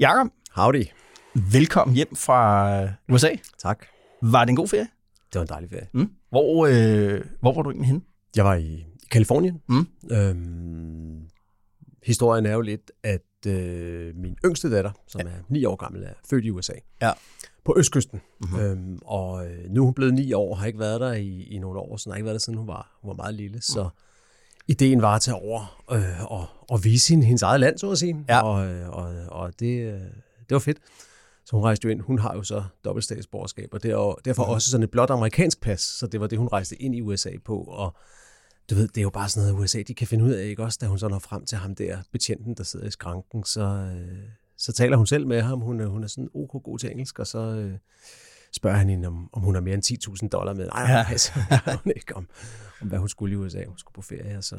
Jakob, Howdy. velkommen hjem fra USA. Tak. Var det en god ferie? Det var en dejlig ferie. Mm. Hvor, øh, hvor var du egentlig henne? Jeg var i, Kalifornien. Mm. Øhm, historien er jo lidt, at øh, min yngste datter, som ja. er ni år gammel, er født i USA. Ja. På Østkysten. Mm-hmm. Øhm, og øh, nu er hun blevet ni år, har ikke været der i, i nogle år, så har ikke været der, siden hun var, hun var meget lille. Så ideen var at tage over øh, og, og vise hende hendes eget land, så at sige. Ja. Og, øh, og, og det, øh, det var fedt. Så hun rejste jo ind. Hun har jo så dobbelt statsborgerskab, og er derfor Mhm. også sådan et blot amerikansk pas, så det var det, hun rejste ind i USA på. Og du ved, det er jo bare sådan noget, USA de kan finde ud af, ikke også? Da hun så når frem til ham der, betjenten, der sidder i skranken, så, øh, så taler hun selv med ham. Hun er, hun er sådan ok god til engelsk, og så øh, spørger han hende, om, om hun har mere end 10.000 dollar med. Nej, Ja. altså, hun ikke om, om, hvad hun skulle i USA. Hun skulle på ferie, og så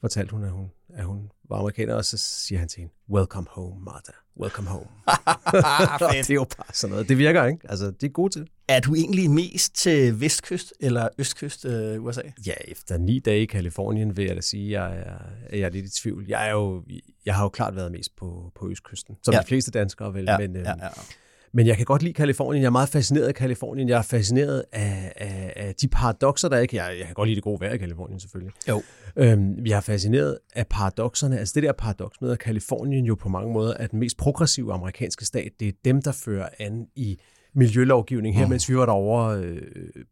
fortalte hun, at hun, at hun var amerikaner, og så siger han til hende, welcome home, Martha, welcome home. Det er jo bare sådan noget. Det virker, ikke? Altså, det er gode til. Er du egentlig mest til vestkyst eller østkyst øh, USA? Ja, efter ni dage i Kalifornien vil jeg da sige, at jeg er, jeg er lidt i tvivl. Jeg, er jo, jeg har jo klart været mest på, på Østkysten, som Ja. de fleste danskere vel. Ja, men, øhm, ja, ja. Men jeg kan godt lide Kalifornien. Jeg er meget fascineret af Kalifornien. Jeg er fascineret af, af, af de paradoxer, der er. ikke. Jeg, jeg kan godt lide det gode vejr i Kalifornien, selvfølgelig. Jo. Øhm, jeg er fascineret af paradoxerne. Altså det der paradox med, at Kalifornien jo på mange måder er den mest progressive amerikanske stat. Det er dem, der fører an i miljølovgivning. Her, mens vi var derovre, øh,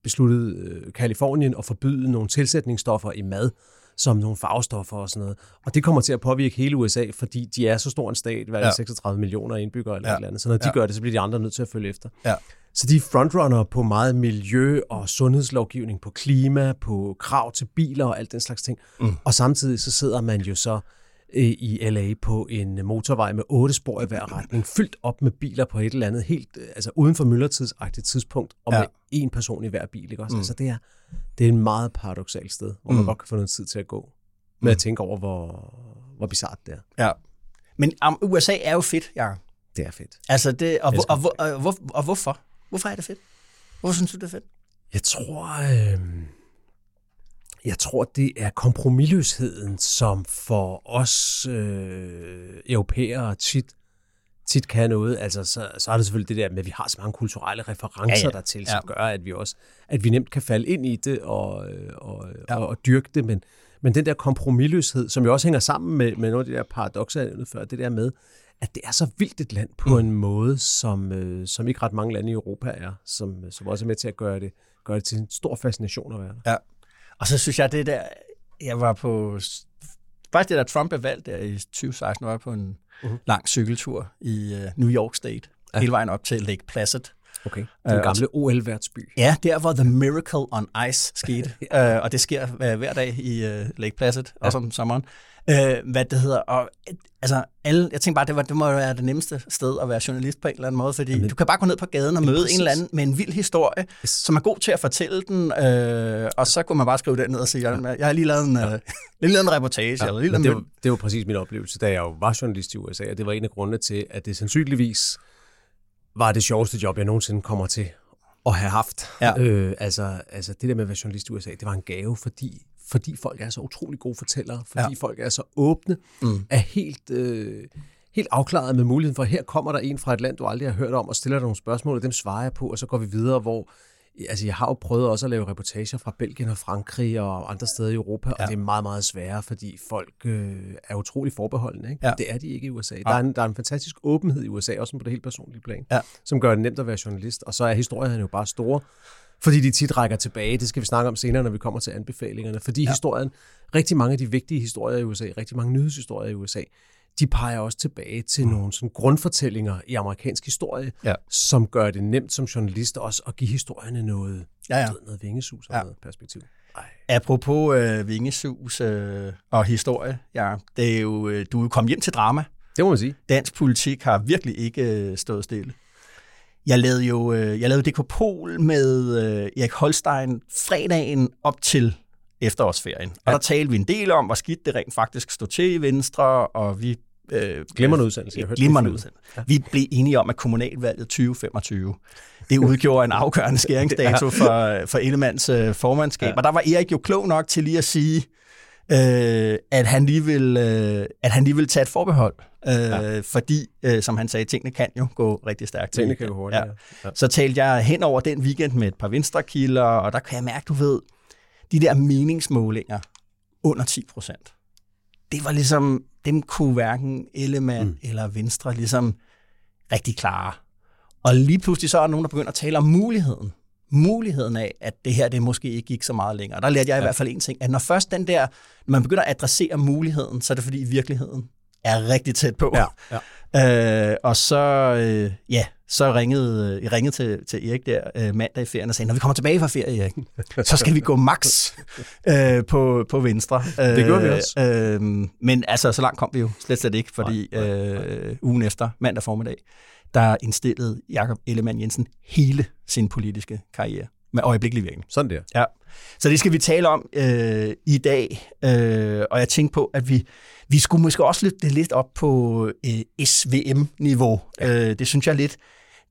besluttede øh, Kalifornien at forbyde nogle tilsætningsstoffer i mad, som nogle farvestoffer og sådan noget. Og det kommer til at påvirke hele USA, fordi de er så stor en stat, hvad er det, Ja. 36 millioner indbyggere eller Ja. et eller andet. Så når de Ja. gør det, så bliver de andre nødt til at følge efter. Ja. Så de er frontrunner på meget miljø- og sundhedslovgivning, på klima, på krav til biler og alt den slags ting. Mm. Og samtidig så sidder man jo så i LA på en motorvej med otte spor i hver retning, fyldt op med biler på et eller andet helt, øh, altså uden for myldretidsagtigt tidspunkt, og Ja. ja. med én person i hver bil. Ikke også? Mm. Altså det er, det er et meget paradoxalt sted, hvor man Mm. godt kan få noget tid til at gå, med at tænke over, hvor, hvor bizart det er. Ja. Men um, USA er jo fedt, Jacob. Det er fedt. Altså det, og, hvor, Elsker og, hvor, og, hvor, og hvorfor? Hvorfor er det fedt? Hvorfor synes du, det er fedt? Jeg tror, øh, jeg tror, det er kompromilløsheden, som for os øh, europæere tit, tit kan noget. Altså, så, så er det selvfølgelig det der med, at vi har så mange kulturelle referencer Ja, ja, dertil, som Ja. gør, at vi også at vi nemt kan falde ind i det og, øh, og, ja. og, og dyrke det. Men, men den der kompromilløshed, som jo også hænger sammen med, med nogle af de der paradoxer, jeg nævnte før, det der med, at det er så vildt et land på mm. en måde, som, øh, som ikke ret mange lande i Europa er, som, som også er med til at gøre det, gøre det til en stor fascination at være der. Ja. Og så synes jeg, det der, jeg var på, faktisk det der Trump er valgt der i 2016, var jeg på en uh-huh. lang cykeltur i uh, New York State, ja. hele vejen op til Lake Placid. Okay. Den Øh, gamle OL-værtsby. Ja, der hvor The Miracle on Ice skete, uh, og det sker uh, hver dag i uh, Lake Placid, ja. også om sommeren. Uh, hvad det hedder, og altså alle, jeg tænkte bare, det, var, det må være det nemmeste sted at være journalist på en eller anden måde, fordi Jamen, du kan bare gå ned på gaden og møde præcis. en eller anden med en vild historie, yes. som er god til at fortælle den, uh, og så kunne man bare skrive den ned og sige, ja. jeg har lige lavet en, uh, lige lavet en reportage, ja, eller lige lavet det, var, det var præcis min oplevelse, da jeg jo var journalist i USA, og det var en af grundene til, at det sandsynligvis var det sjoveste job, jeg nogensinde kommer til at have haft. Ja. Øh, altså, altså det der med at være journalist i USA, det var en gave, fordi, fordi folk er så utrolig gode fortællere, fordi Ja. ja. folk er så åbne, mm. er helt, øh, helt afklaret med muligheden for, her kommer der en fra et land, du aldrig har hørt om, og stiller dig nogle spørgsmål, og dem svarer jeg på, og så går vi videre, hvor Altså, jeg har jo prøvet også at lave reportager fra Belgien og Frankrig og andre steder i Europa, ja. og det er meget, meget sværere, fordi folk øh, er utrolig forbeholdende. Ikke? Ja. Det er de ikke i USA. Der er, en, der er en fantastisk åbenhed i USA, også på det helt personlige plan, Ja. som gør det nemt at være journalist. Og så er historierne jo bare store, fordi de tit rækker tilbage. Det skal vi snakke om senere, når vi kommer til anbefalingerne. Fordi ja. historien, rigtig mange af de vigtige historier i USA, rigtig mange nyhedshistorier i USA, de peger også tilbage til mm. nogle sådan grundfortællinger i amerikansk historie, Ja. som gør det nemt som journalist også at give historierne noget, Ja, ja. noget vingesus og Ja. noget perspektiv. Apropos øh, vingesus øh, og historie, ja, det er jo, øh, du er jo kommet hjem til drama. Det må man sige. Dansk politik har virkelig ikke øh, stået stille. Jeg lavede jo øh, jeg lavede Pol med øh, Erik Holstein fredagen op til efterårsferien. Og der talte vi en del om, hvor skidt det rent faktisk stod til i Venstre, og vi... Øh, Glimrende udsendelse. Jeg Ja, glimrende udsendelse. Ja. Vi blev enige om, at kommunalvalget 2025, det udgjorde en afgørende skæringsdato for, for Ellemands øh, formandskab. Ja. Og der var Erik jo klog nok til lige at sige, øh, at, han lige vil, øh, at han lige vil tage et forbehold. Øh, ja. Fordi, øh, som han sagde, tingene kan jo gå rigtig stærkt. Tingene kan gå hurtigt, ja. Ja. Så talte jeg hen over den weekend med et par venstrekilder, og der kan jeg mærke, du ved, de der meningsmålinger under 10 procent. Det var ligesom, dem kunne hverken Ellemann mm. eller Venstre ligesom rigtig klare. Og lige pludselig så er der nogen, der begynder at tale om muligheden. Muligheden af, at det her det måske ikke gik så meget længere. Der lærte jeg i hvert fald en ting, at når først den der, når man begynder at adressere muligheden, så er det fordi virkeligheden er rigtig tæt på. Ja, ja. Øh, og så, øh, ja, så ringede jeg ringede til, til Erik der øh, mandag i ferien og sagde, når vi kommer tilbage fra ferie, Erik, så skal vi gå max øh, på, på venstre. Øh, Det gjorde vi også. Øh, men altså, så langt kom vi jo slet slet ikke, fordi nej, nej, nej. Øh, ugen efter, mandag formiddag, der indstillede Jakob Ellemann Jensen hele sin politiske karriere med øjeblikkelig virkning. Sådan der. Ja. Så det skal vi tale om øh, i dag, øh, og jeg tænkte på, at vi, vi skulle måske også løfte det lidt op på øh, SVM-niveau. Ja. Øh, det synes jeg lidt,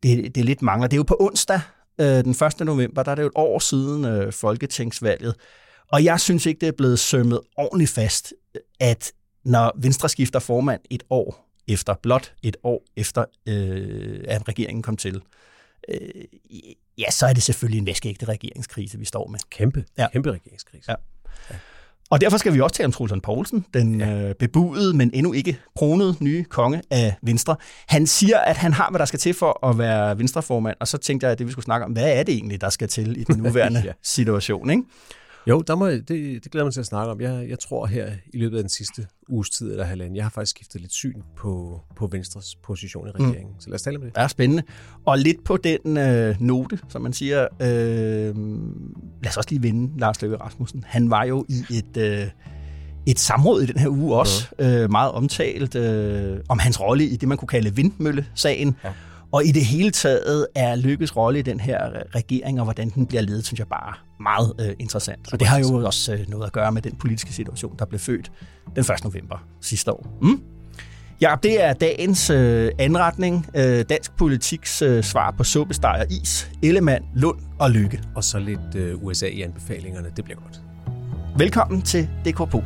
det, det lidt mangler. Det er jo på onsdag, øh, den 1. november, der er det jo et år siden øh, folketingsvalget, og jeg synes ikke, det er blevet sømmet ordentligt fast, at når Venstre skifter formand et år efter, blot et år efter, øh, at regeringen kom til, øh, ja, så er det selvfølgelig en væskeægte regeringskrise, vi står med. Kæmpe, Ja. kæmpe regeringskrise. Ja. Og derfor skal vi også tale om Troels Lund Poulsen, den ja. øh, bebudede, men endnu ikke kronede nye konge af Venstre. Han siger, at han har, hvad der skal til for at være Venstreformand, og så tænkte jeg, at det vi skulle snakke om, hvad er det egentlig, der skal til i den nuværende. Ja. situation, ikke? Jo, der må, det, det glæder mig til at snakke om. Jeg, jeg tror her i løbet af den sidste uges tid eller halvanden, jeg har faktisk skiftet lidt syn på, på Venstres position i regeringen. Mm. Så lad os tale om det. er spændende. Og lidt på den øh, note, som man siger, øh, lad os også lige vende Lars Løkke Rasmussen. Han var jo i et, øh, et samråd i den her uge også, øh, meget omtalt, øh, om hans rolle i det, man kunne kalde vindmøllesagen. Ja. Og i det hele taget er Lykkes rolle i den her regering, og hvordan den bliver ledet, synes jeg bare meget øh, interessant. Og det har jo også øh, noget at gøre med den politiske situation, der blev født den 1. november sidste år. Mm? Ja, det er dagens øh, anretning. Øh, dansk politiks øh, svar på suppesteg og is. Ellemann, Lund og Lykke. Og så lidt øh, USA i anbefalingerne. Det bliver godt. Velkommen til DK Pol.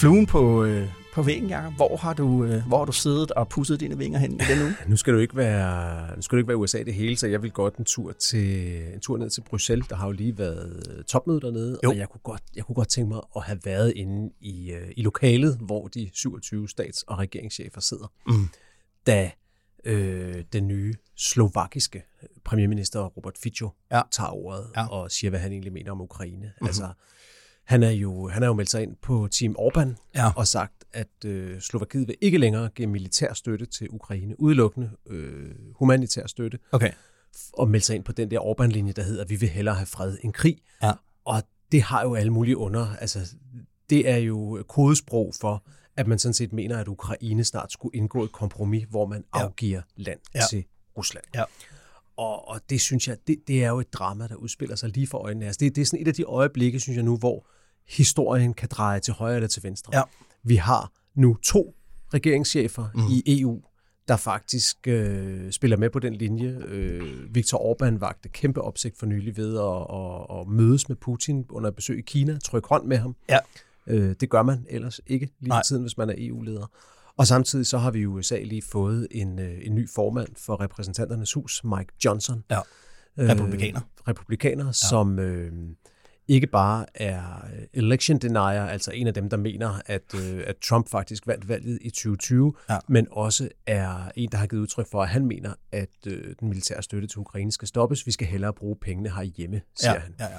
Fluen på, øh, på væggen, Jacob. Hvor har, du, øh, hvor har du siddet og pusset dine vinger hen i den uge? Nu skal du ikke være, nu skal du ikke være USA det hele, så jeg vil godt en tur, til, en tur ned til Bruxelles. Der har jo lige været topmøde dernede, Jo. og jeg kunne, godt, jeg kunne godt tænke mig at have været inde i, øh, i lokalet, hvor de 27 stats- og regeringschefer sidder, Mm. da øh, den nye slovakiske premierminister Robert Fico Ja. tager ordet Ja. og siger, hvad han egentlig mener om Ukraine. Mm-hmm. Altså, han er, jo, han er jo meldt sig ind på Team Orbán Ja. og sagt, at øh, Slovakiet vil ikke længere give militær støtte til Ukraine, udelukkende øh, humanitær støtte, Okay. og meldt sig ind på den der Orbán-linje, der hedder, at vi vil hellere have fred end krig. Ja. Og det har jo alle mulige under. Altså, det er jo kodesprog for, at man sådan set mener, at Ukraine snart skulle indgå et kompromis, hvor man Ja. afgiver land Ja. ja. til Rusland. Ja. Og, og det synes jeg, det, det er jo et drama, der udspiller sig lige for øjnene. Altså, det, det er sådan et af de øjeblikke, synes jeg nu, hvor historien kan dreje til højre eller til venstre. Ja. Vi har nu to regeringschefer mm. i EU, der faktisk øh, spiller med på den linje. Øh, Viktor Orbán vagte kæmpe opsigt for nylig ved at, at, at mødes med Putin under besøg i Kina, trykke hånd med ham. Ja. Øh, det gør man ellers ikke lige for tiden, hvis man er EU-leder. Og samtidig så har vi i USA lige fået en, øh, en ny formand for repræsentanternes hus, Mike Johnson. Ja. Øh, Republikaner. republikaner, ja. som øh, ikke bare er øh, election denier, altså en af dem, der mener, at, øh, at Trump faktisk vandt valget i 2020, Ja. men også er en, der har givet udtryk for, at han mener, at øh, den militære støtte til Ukraine skal stoppes. Vi skal hellere bruge pengene herhjemme, siger Ja, han. ja, ja.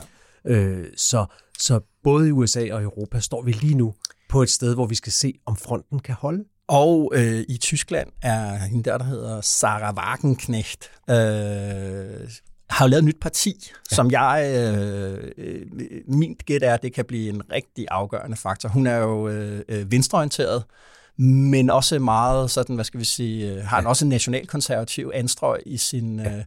Øh, så, så både i USA og Europa står vi lige nu på et sted, hvor vi skal se, om fronten kan holde. Og øh, i Tyskland er hende der, der hedder Sarah Wagenknecht, øh, har jo lavet et nyt parti, ja. som jeg, øh, øh, min gæt er, at det kan blive en rigtig afgørende faktor. Hun er jo øh, øh venstreorienteret, men også meget sådan, hvad skal vi sige, øh, har ja. også en nationalkonservativ anstrøg i sin, ja. øh,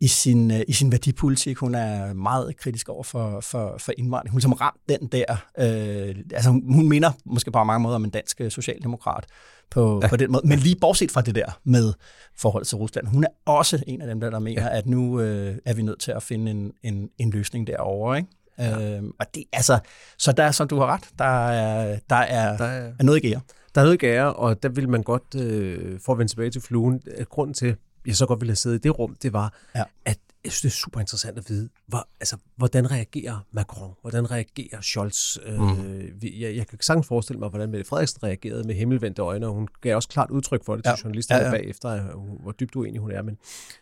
i sin, øh, i sin værdipolitik. Hun er meget kritisk over for, for, for indvandring. Hun er som ramt den der, øh, altså hun, hun minder måske på mange måder om en dansk øh, socialdemokrat på, ja. på den måde. Men lige bortset fra det der med forhold til Rusland, hun er også en af dem, der, der mener, ja. at nu øh, er vi nødt til at finde en, en, en løsning derovre, ikke? Ja. Øhm, og det, altså, så der, som du har ret, der er, der er, der er, er noget i gære. Der er noget i gære, og der vil man godt, øh, for at vende tilbage til fluen, grunden til, jeg så godt ville have siddet i det rum, det var, ja. at jeg synes, det er super interessant at vide, hvor, altså, hvordan reagerer Macron? Hvordan reagerer Scholz? Øh, mm. jeg, jeg kan sagtens forestille mig, hvordan Mette Frederiksen reagerede med himmelvendte øjne, og hun gav også klart udtryk for det til ja. journalisterne ja, ja. bagefter, hvor dybt uenig hun er. Men,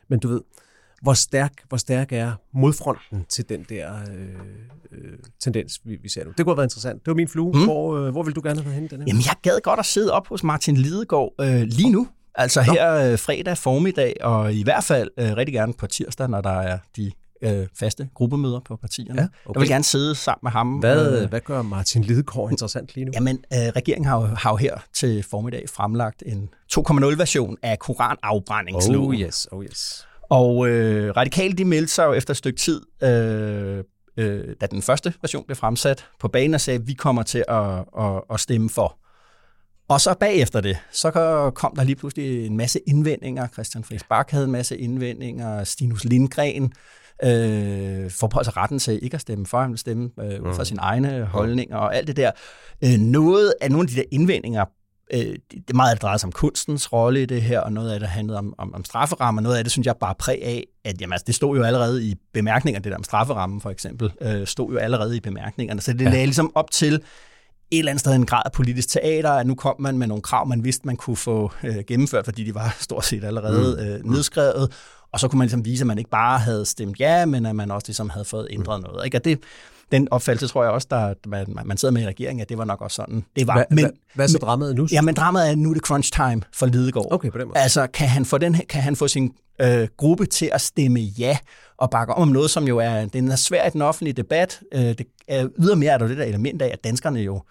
men du ved, hvor stærk, hvor stærk er modfronten til den der øh, øh, tendens, vi, vi ser nu? Det kunne have været interessant. Det var min flue. Mm. Hvor, øh, hvor vil du gerne have hen den her? Jamen, jeg gad godt at sidde op hos Martin Lidegaard øh, lige nu. Altså Nå. her øh, fredag formiddag, og i hvert fald øh, rigtig gerne på tirsdag, når der er de øh, faste gruppemøder på partierne. Ja, okay. Jeg vil gerne sidde sammen med ham. Hvad, øh, hvad gør Martin Lidegaard interessant lige nu? Jamen, øh, regeringen har jo, har jo her til formiddag fremlagt en 2.0-version af koranafbrændingsloven. Oh yes, oh yes. Og øh, radikale, de meldte sig jo efter et stykke tid, øh, øh, da den første version blev fremsat, på banen og sagde, at vi kommer til at, at, at stemme for. Og så bagefter det, så kom der lige pludselig en masse indvendinger. Christian Friis Bak havde en masse indvendinger. Stinus Lindgren øh, får på sig retten til ikke at stemme for, han vil stemme øh, ud fra mm. sine egne holdninger og alt det der. Øh, noget af nogle af de der indvendinger øh, det meget af det drejede sig om kunstens rolle i det her, og noget af det handlede om, om, om strafferammer. Noget af det synes jeg bare præg af, at jamen, altså, det stod jo allerede i bemærkningerne, det der om strafferammen for eksempel, øh, stod jo allerede i bemærkningerne. Så det ja. lagde ligesom op til, et eller andet sted en grad af politisk teater, at nu kom man med nogle krav, man vidste, man kunne få øh, gennemført, fordi de var stort set allerede mm. øh, nedskrevet, og så kunne man ligesom vise, at man ikke bare havde stemt ja, men at man også ligesom havde fået ændret mm. noget. Ikke? Og det, den opfattelse tror jeg også, der man, man sidder med i regeringen, at det var nok også sådan. Det var. Hva, men, hva, hvad er så dramaet nu? Ja, men dramaet er nu det crunch time for Lidegaard. Okay, på den måde. Altså, kan han få, den, kan han få sin øh, gruppe til at stemme ja og bakke om noget, som jo er, den er svært i den offentlige debat. Øh, det er ydermere er der det der element af, at danskerne jo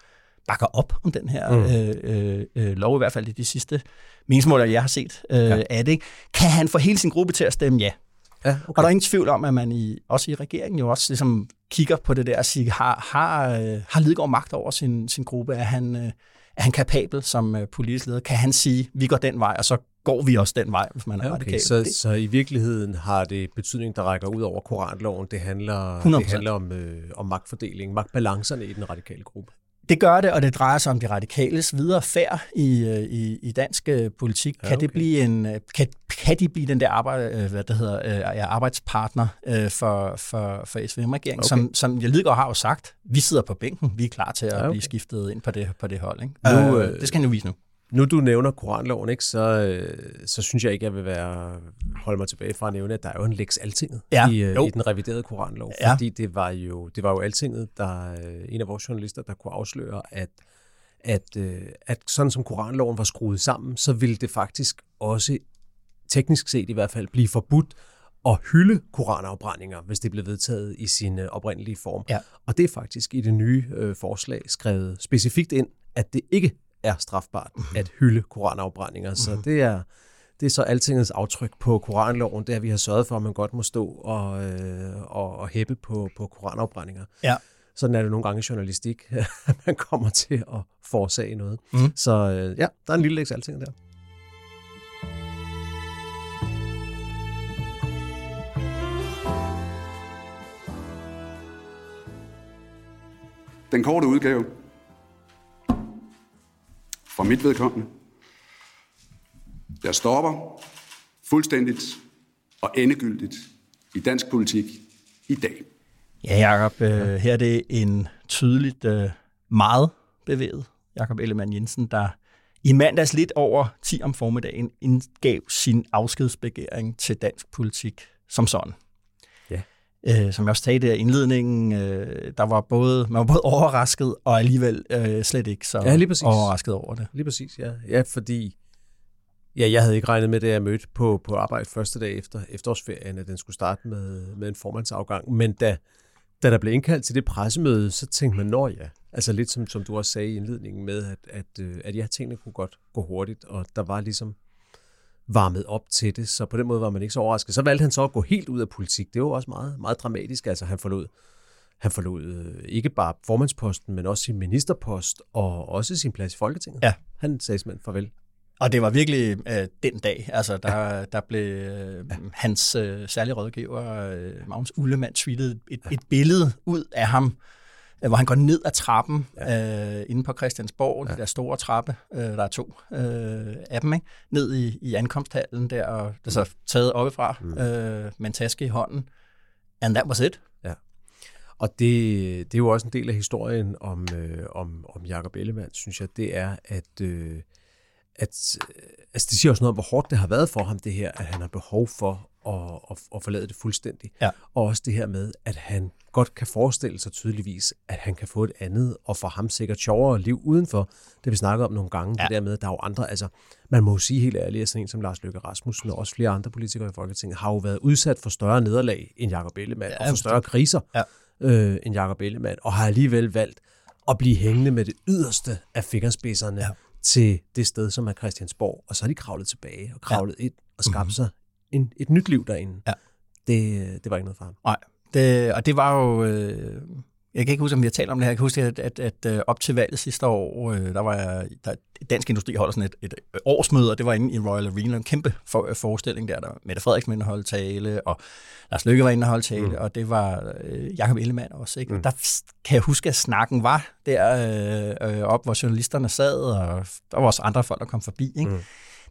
bakker op om den her mm. øh, øh, øh, lov, i hvert fald i de sidste meningsmåler, jeg har set øh, ja. af det. Kan han få hele sin gruppe til at stemme ja? Ja, okay. Og der er ingen tvivl om, at man i, også i regeringen jo også ligesom kigger på det der og siger, har, har, øh, har Lidegaard magt over sin, sin gruppe? Er han, øh, er han kapabel som øh, politisk leder? Kan han sige, vi går den vej, og så går vi også den vej, hvis man er ja, okay. radikal? Så, så i virkeligheden har det betydning, der rækker ud over koranloven. Det handler, 100%. det handler om, øh, om magtfordeling, magtbalancerne i den radikale gruppe. Det gør det, og det drejer sig om de radikales videre færd i, øh, i, i dansk øh, politik. Ja, okay. Kan det blive en øh, kan, kan de blive den der arbejde, hvad det hedder, arbejdspartner for, for, for SVM-regeringen, okay. som, som jeg Lidegaard har jo sagt, vi sidder på bænken, vi er klar til at ja, okay. blive skiftet ind på det, på det hold. Ikke? Nu, uh, det skal han jo vise nu nu du nævner koranloven, ikke, så, øh, så synes jeg ikke, jeg vil være, holde mig tilbage fra at nævne, at der er jo en lex altinget ja, i, øh, i den reviderede koranlov. Ja. Fordi det var jo, det var jo altinget, der øh, en af vores journalister, der kunne afsløre, at, at, at sådan som koranloven var skruet sammen, så ville det faktisk også teknisk set i hvert fald blive forbudt at hylde koranafbrændinger, hvis det blev vedtaget i sin oprindelige form. Ja. Og det er faktisk i det nye øh, forslag skrevet specifikt ind, at det ikke er strafbart mm-hmm. at hylde koranafbrændinger. Så mhm. det er, det er så altingets aftryk på koranloven, det er, at vi har sørget for, at man godt må stå og, øh, og, og hæppe på, på koranafbrændinger. Ja. Sådan er det nogle gange i journalistik, at man kommer til at forårsage noget. Mm. Så øh, ja, der er en lille læks alting der. Den korte udgave for mit vedkommende. Jeg stopper fuldstændigt og endegyldigt i dansk politik i dag. Ja, Jacob, øh, her er det en tydeligt øh, meget bevæget Jakob Ellemann Jensen, der i mandags lidt over 10 om formiddagen indgav sin afskedsbegæring til dansk politik som sådan. Øh, som jeg også sagde der i indledningen, øh, der var både, man var både overrasket og alligevel øh, slet ikke så Ja, lige præcis. overrasket over det. Lige præcis, ja. Ja, fordi ja, jeg havde ikke regnet med, da jeg mødte på, på arbejde første dag efter efterårsferien, at den skulle starte med, med en formandsafgang. Men da, da der blev indkaldt til det pressemøde, så tænkte man, nå ja, altså lidt som, som du også sagde i indledningen med, at, at, øh, at ja, tingene kunne godt gå hurtigt, og der var ligesom varmet op til det, så på den måde var man ikke så overrasket. Så valgte han så at gå helt ud af politik. Det var også meget, meget dramatisk. Altså han forlod, han forlod øh, ikke bare formandsposten, men også sin ministerpost og også sin plads i Folketinget. Ja. Han sagde simpelthen farvel. Og det var virkelig øh, den dag, altså der, ja. der blev øh, ja. hans øh, særlige rådgiver, øh, Magnus Ullemann, tweetet et, et billede ud af ham, hvor han går ned ad trappen ja. øh, inde på Christiansborg, ja. de der store trappe, øh, der er to øh, af dem, ikke? ned i, i ankomsthallen der, og det er så taget oppefra mm. øh, med en taske i hånden. And that was it. Ja. Og det, det er jo også en del af historien om, øh, om, om Jacob Ellemann, synes jeg, det er, at, øh, at altså det siger også noget om, hvor hårdt det har været for ham, det her, at han har behov for at, at, at forlade det fuldstændig. Ja. Og også det her med, at han godt kan forestille sig tydeligvis, at han kan få et andet, og for ham sikkert sjovere liv udenfor. Det vi snakker om nogle gange, ja. det der med, at der er jo andre, altså man må jo sige helt ærligt, at sådan en som Lars Løkke Rasmussen og også flere andre politikere i Folketinget, har jo været udsat for større nederlag end Jacob Ellemann, ja, og for større kriser Ja. øh, end Jacob Ellemann, og har alligevel valgt at blive hængende med det yderste af fingerspidserne ja. til det sted, som er Christiansborg, og så er de kravlet tilbage og kravlet ja. ind og skabt mm-hmm. sig en, et nyt liv derinde. Ja. Det, det var ikke noget for ham. Nej, det, og det var jo... Øh, jeg kan ikke huske, om vi har talt om det her. Jeg kan huske, at, at, at, at op til valget sidste år, øh, der var jeg, der, Dansk Industri holdt sådan et, et årsmøde, og det var inde i Royal Arena, en kæmpe for, forestilling der. Der var Mette Frederiksen inde holdt tale, og Lars Lykke var inde og holdt tale, mm. og det var øh, Jacob Ellemann også. Ikke? Mm. Der kan jeg huske, at snakken var der øh, øh, op, hvor journalisterne sad, og der var også andre folk, der kom forbi. Ikke? Mm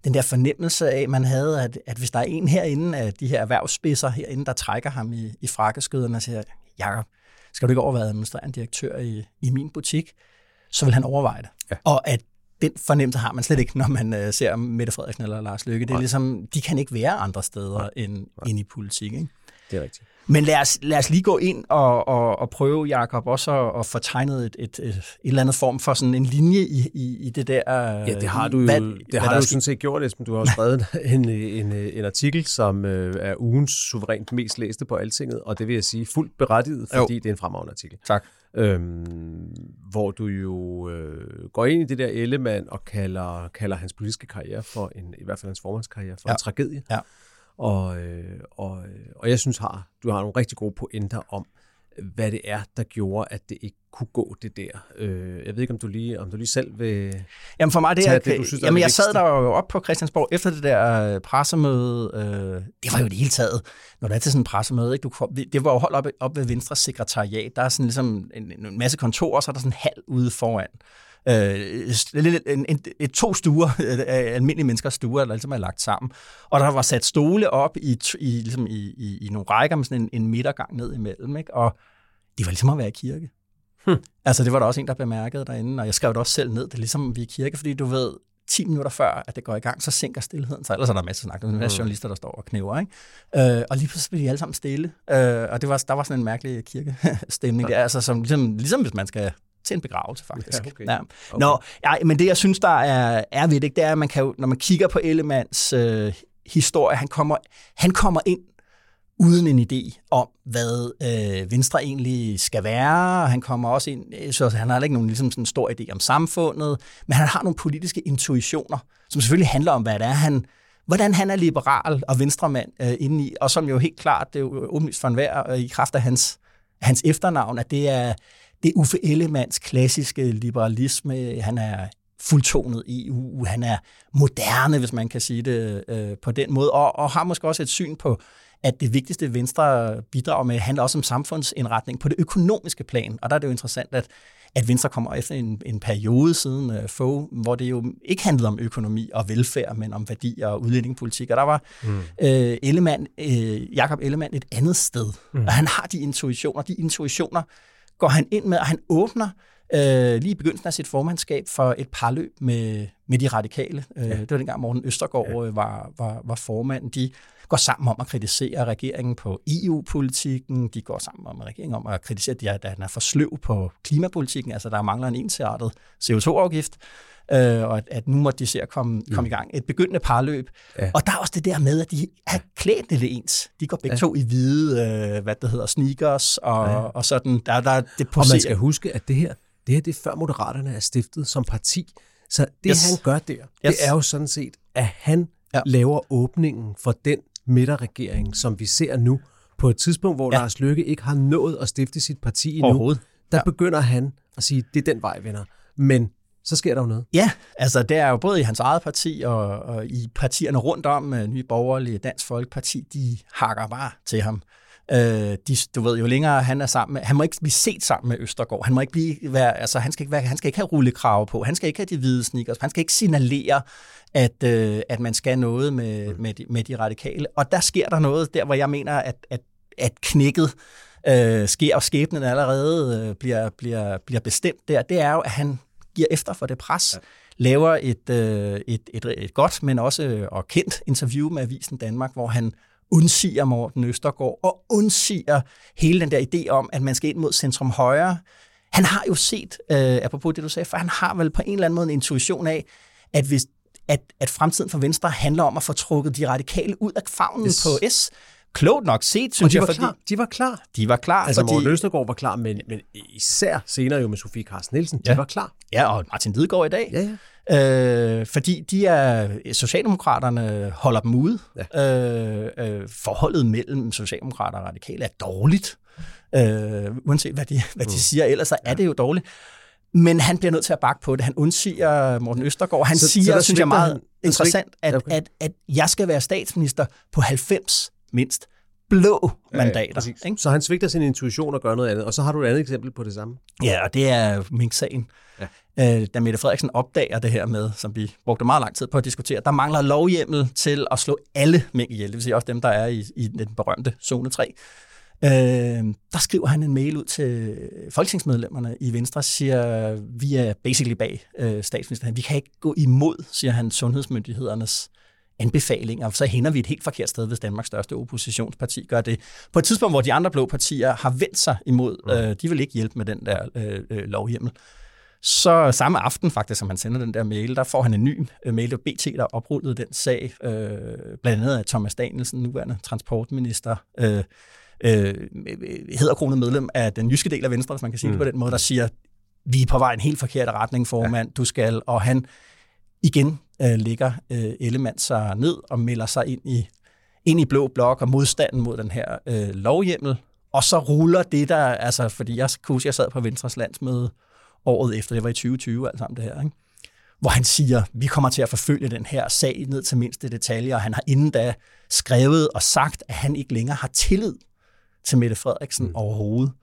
den der fornemmelse af, man havde, at, at hvis der er en herinde af de her erhvervsspidser herinde, der trækker ham i, i frakkeskøderne og siger, Jacob, skal du ikke overveje administrerende direktør i, i min butik, så vil han overveje det. Ja. Og at den fornemmelse har man slet ikke, når man uh, ser Mette Frederiksen eller Lars Løkke. Det er Nej. ligesom, de kan ikke være andre steder Nej. end, Nej. end i politik. Ikke? Det er rigtigt. Men lad os, lad os lige gå ind og, og, og prøve, Jacob, også at, at få tegnet et, et, et, et eller andet form for sådan en linje i, i, i det der. Ja, det har du jo, hvad, det hvad har du sådan set gjort, Esben. Du har skrevet en, en, en artikel, som øh, er ugens suverænt mest læste på Altinget, og det vil jeg sige fuldt berettiget, fordi jo. det er en fremragende artikel. Tak. Øhm, hvor du jo øh, går ind i det der element og kalder, kalder hans politiske karriere for en, i hvert fald hans formandskarriere, for ja. en tragedie. Ja. Og, øh, og, og jeg synes, har, du har nogle rigtig gode pointer om, hvad det er, der gjorde, at det ikke kunne gå det der. Øh, jeg ved ikke, om du lige, om du lige selv vil Jamen for mig, det er, det, du synes, jamen, jeg sad der jo op på Christiansborg efter det der pressemøde. Øh, det var jo det hele taget, når der er til sådan en pressemøde, ikke? Du, det var jo holdt op, op ved Venstres sekretariat. Der er sådan ligesom en, en masse kontorer, så er der sådan en halv ude foran øh, en, en, et, to stuer, øh, almindelige menneskers stuer, der ligesom er lagt sammen. Og der var sat stole op i, i, ligesom i, i, i nogle rækker med sådan en, en midtergang ned imellem. Ikke? Og det var ligesom at være i kirke. Hmm. Altså, det var der også en, der bemærkede derinde, og jeg skrev det også selv ned. Det er ligesom, vi er i kirke, fordi du ved, 10 minutter før, at det går i gang, så sænker stillheden sig. Ellers er der masser af snak. Der er en masse journalister, der står og knæver. Ikke? Øh, og lige pludselig bliver de alle sammen stille. Øh, og det var, der var sådan en mærkelig kirkestemning der, altså, som, ligesom, ligesom hvis man skal til en begravelse, faktisk. Ja, okay. Ja. Okay. Nå, ja, men det, jeg synes, der er, er ved det, det er, at man kan jo, når man kigger på Ellemanns øh, historie, han kommer, han kommer ind uden en idé om, hvad øh, Venstre egentlig skal være. Han kommer også ind, så han har ikke nogen ligesom sådan en stor idé om samfundet, men han har nogle politiske intuitioner, som selvfølgelig handler om, hvad det er, han, hvordan han er liberal og venstremand øh, inde i, og som jo helt klart, det er jo åbenlyst for enhver øh, i kraft af hans, hans efternavn, at det er, det er Uffe Ellemanns klassiske liberalisme. Han er fuldtonet EU, han er moderne, hvis man kan sige det øh, på den måde, og, og har måske også et syn på, at det vigtigste Venstre bidrager med handler også om samfundsindretning på det økonomiske plan. Og der er det jo interessant, at, at Venstre kommer efter en, en periode siden uh, få, hvor det jo ikke handlede om økonomi og velfærd, men om værdier og udlændingepolitik. Og der var mm. øh, Ellemann, øh, Jakob Ellemann et andet sted. Mm. Og han har de intuitioner. De intuitioner går han ind med, og han åbner øh, lige i begyndelsen af sit formandskab for et parløb med, med de radikale. Øh, ja. Det var dengang Morten Østergaard ja. var, var, var formand. De går sammen om at kritisere regeringen på EU-politikken. De går sammen om regeringen om at kritisere, at den er for sløv på klimapolitikken. Altså, der mangler en ensartet CO2-afgift øh, og at, at nu må de se at komme, mm. komme i gang. Et begyndende parløb. Ja. Og der er også det der med, at de er klædt lidt ens. De går begge ja. to i hvide, øh, hvad det hedder, sneakers og, ja. og sådan. Der, der, det og man skal huske, at det her, det her det er før Moderaterne er stiftet som parti. Så det, yes. han gør der, yes. det er jo sådan set, at han ja. laver åbningen for den midterregering, som vi ser nu, på et tidspunkt, hvor ja. Lars Løkke ikke har nået at stifte sit parti endnu, der ja. begynder han at sige, det er den vej, venner. Men så sker der jo noget. Ja, altså det er jo både i hans eget parti og, og i partierne rundt om, øh, Nye Borgerlige, Dansk Folkeparti, de hakker bare til ham. Øh, de, du ved, jo længere han er sammen med, han må ikke blive set sammen med Østergaard. Han må ikke blive, være, altså han skal ikke, være, han skal ikke have rullekrav på. Han skal ikke have de hvide sneakers. Han skal ikke signalere, at, øh, at man skal noget med, med, de, med de radikale. Og der sker der noget der, hvor jeg mener, at, at, at knækket øh, sker, og skæbnen allerede øh, bliver, bliver, bliver bestemt der. Det er jo, at han giver efter for det pres, ja. laver et, øh, et, et, et godt, men også øh, og kendt interview med Avisen Danmark, hvor han undsiger Morten Østergaard og undsiger hele den der idé om, at man skal ind mod centrum højre. Han har jo set, øh, apropos det du sagde, for han har vel på en eller anden måde en intuition af, at hvis at, at fremtiden for Venstre handler om at få trukket de radikale ud af favnen yes. på S, klogt nok set, synes de jeg. Var fordi, klar. De var klar. De var klar. Altså, fordi... Morten Østergaard var klar, men, men især senere jo med Sofie Carsten Nielsen, de ja. var klar. Ja, og Martin Lidegaard i dag. Ja, ja. Øh, fordi de er, Socialdemokraterne holder dem ude. Ja. Øh, øh, forholdet mellem Socialdemokrater og Radikale er dårligt. Øh, uanset hvad de, hvad de mm. siger, ellers så er ja. det jo dårligt. Men han bliver nødt til at bakke på det. Han undsiger Morten Østergaard. Han så, siger, så synes jeg meget han, interessant, at, okay. at, at jeg skal være statsminister på 90 mindst blå mandater. Ja, ikke? Så han svigter sin intuition og gør noget andet. Og så har du et andet eksempel på det samme. Ja, og det er Mink-sagen. Ja. Øh, da Mette Frederiksen opdager det her med, som vi brugte meget lang tid på at diskutere, der mangler lovhjemmel til at slå alle mink ihjel, det vil sige også dem, der er i, i den berømte zone 3. Øh, der skriver han en mail ud til folketingsmedlemmerne i Venstre, siger, vi er basically bag øh, statsministeren. Vi kan ikke gå imod, siger han, sundhedsmyndighedernes anbefalinger, så hænder vi et helt forkert sted, hvis Danmarks største oppositionsparti gør det. På et tidspunkt, hvor de andre blå partier har vendt sig imod, mm. øh, de vil ikke hjælpe med den der øh, øh, lovhjemmel. Så samme aften faktisk, som han sender den der mail, der får han en ny øh, mail, af BT, der oprullede den sag, øh, blandt andet af Thomas Danielsen, nuværende transportminister, øh, øh, hedder kronet medlem af den jyske del af Venstre, hvis man kan sige mm. det på den måde, der siger, vi er på vej en helt forkert retning, formand, ja. du skal, og han igen øh, ligger øh, Ellemann sig ned og melder sig ind i, ind i blå blok og modstanden mod den her øh, lovhjemmel. Og så ruller det der, altså, fordi jeg kunne jeg sad på Venstres landsmøde året efter, det var i 2020 alt sammen det her, ikke? hvor han siger, vi kommer til at forfølge den her sag ned til mindste detaljer, og han har inden da skrevet og sagt, at han ikke længere har tillid til Mette Frederiksen mm. overhovedet.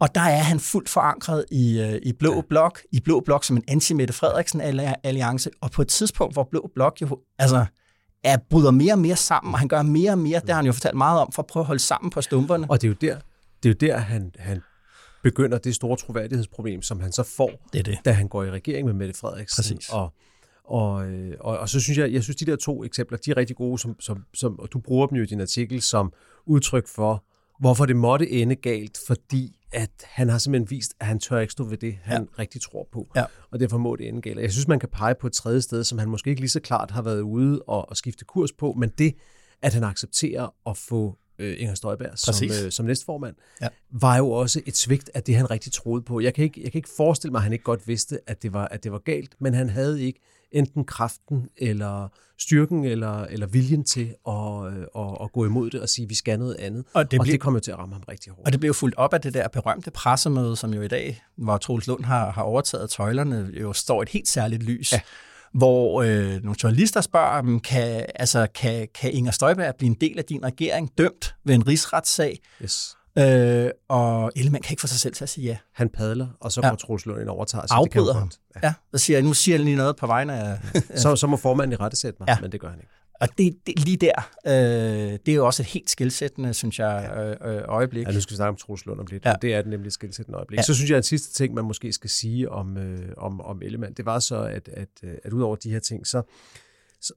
Og der er han fuldt forankret i, øh, i Blå ja. Blok, i Blå Blok som en anti-Mette Frederiksen-alliance, og på et tidspunkt, hvor Blå Blok jo altså, er, bryder mere og mere sammen, og han gør mere og mere, det har han jo fortalt meget om, for at prøve at holde sammen på stumperne. Og det er jo der, det er jo der han, han begynder det store troværdighedsproblem, som han så får, det det. da han går i regering med Mette Frederiksen. Præcis. Og, og, øh, og, og så synes jeg, jeg synes de der to eksempler, de er rigtig gode, som, som, som, og du bruger dem jo i din artikel som udtryk for, hvorfor det måtte ende galt, fordi at han har simpelthen vist, at han tør ikke stå ved det, han ja. rigtig tror på. Ja. Og derfor må det ende galt. Jeg synes, man kan pege på et tredje sted, som han måske ikke lige så klart har været ude og, og skifte kurs på, men det, at han accepterer at få øh, Inger Støjberg som, øh, som næstformand, ja. var jo også et svigt af det, han rigtig troede på. Jeg kan, ikke, jeg kan ikke forestille mig, at han ikke godt vidste, at det var, at det var galt, men han havde ikke enten kraften eller styrken eller, eller viljen til at, øh, at, at gå imod det og sige, at vi skal noget andet. Og det, og det kom jo til at ramme ham rigtig hårdt. Og det blev fuldt op af det der berømte pressemøde, som jo i dag, hvor Troels Lund har, har overtaget tøjlerne, jo står et helt særligt lys. Ja hvor øh, nogle journalister spørger kan, altså, kan, kan Inger Støjberg blive en del af din regering dømt ved en rigsretssag? Yes. Øh, og Ellemann kan ikke få sig selv til at sige ja. Han padler, og så ja. går Troels Lund ind og overtager. Så Afbryder ham. Ja. ja, så siger nu siger jeg lige noget på vegne af... så, så må formanden i rette sætte mig, ja. men det gør han ikke. Og det, det, lige der, øh, det er jo også et helt skilsættende, synes jeg, øh, øh, øjeblik. Ja, nu skal vi snakke om Troels Lund om lidt, Ja. det er det nemlig et skilsættende øjeblik. Ja. Så synes jeg, at en sidste ting, man måske skal sige om, øh, om, om Ellemann, det var så, at, at, øh, at ud over de her ting, så,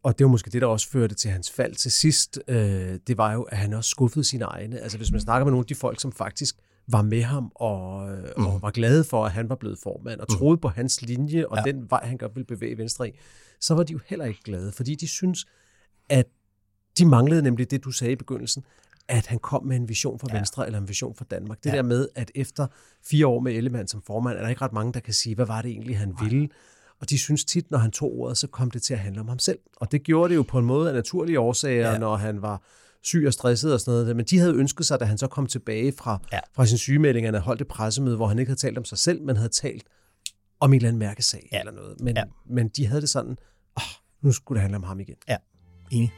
og det var måske det, der også førte til hans fald til sidst, øh, det var jo, at han også skuffede sine egne. Altså hvis man snakker med nogle af de folk, som faktisk var med ham og, øh, mm. og var glade for, at han var blevet formand, og troede på hans linje og ja. den vej, han godt ville bevæge Venstre i, så var de jo heller ikke glade, fordi de synes, at de manglede nemlig det, du sagde i begyndelsen, at han kom med en vision for Ja. Venstre eller en vision for Danmark. Det Ja. der med, at efter fire år med Ellemann som formand, er der ikke ret mange, der kan sige, hvad var det egentlig, han ville. Og de synes tit, når han tog ordet, så kom det til at handle om ham selv. Og det gjorde det jo på en måde af naturlige årsager, Ja. når han var syg og stresset og sådan noget. Men de havde ønsket sig, da han så kom tilbage fra, Ja. fra sin sygemelding, han havde holdt et pressemøde, hvor han ikke havde talt om sig selv, men havde talt om en eller anden mærkesag Ja. eller noget. Men, Ja. ja. men de havde det sådan, åh, nu skulle det handle om ham igen. Ja, enig.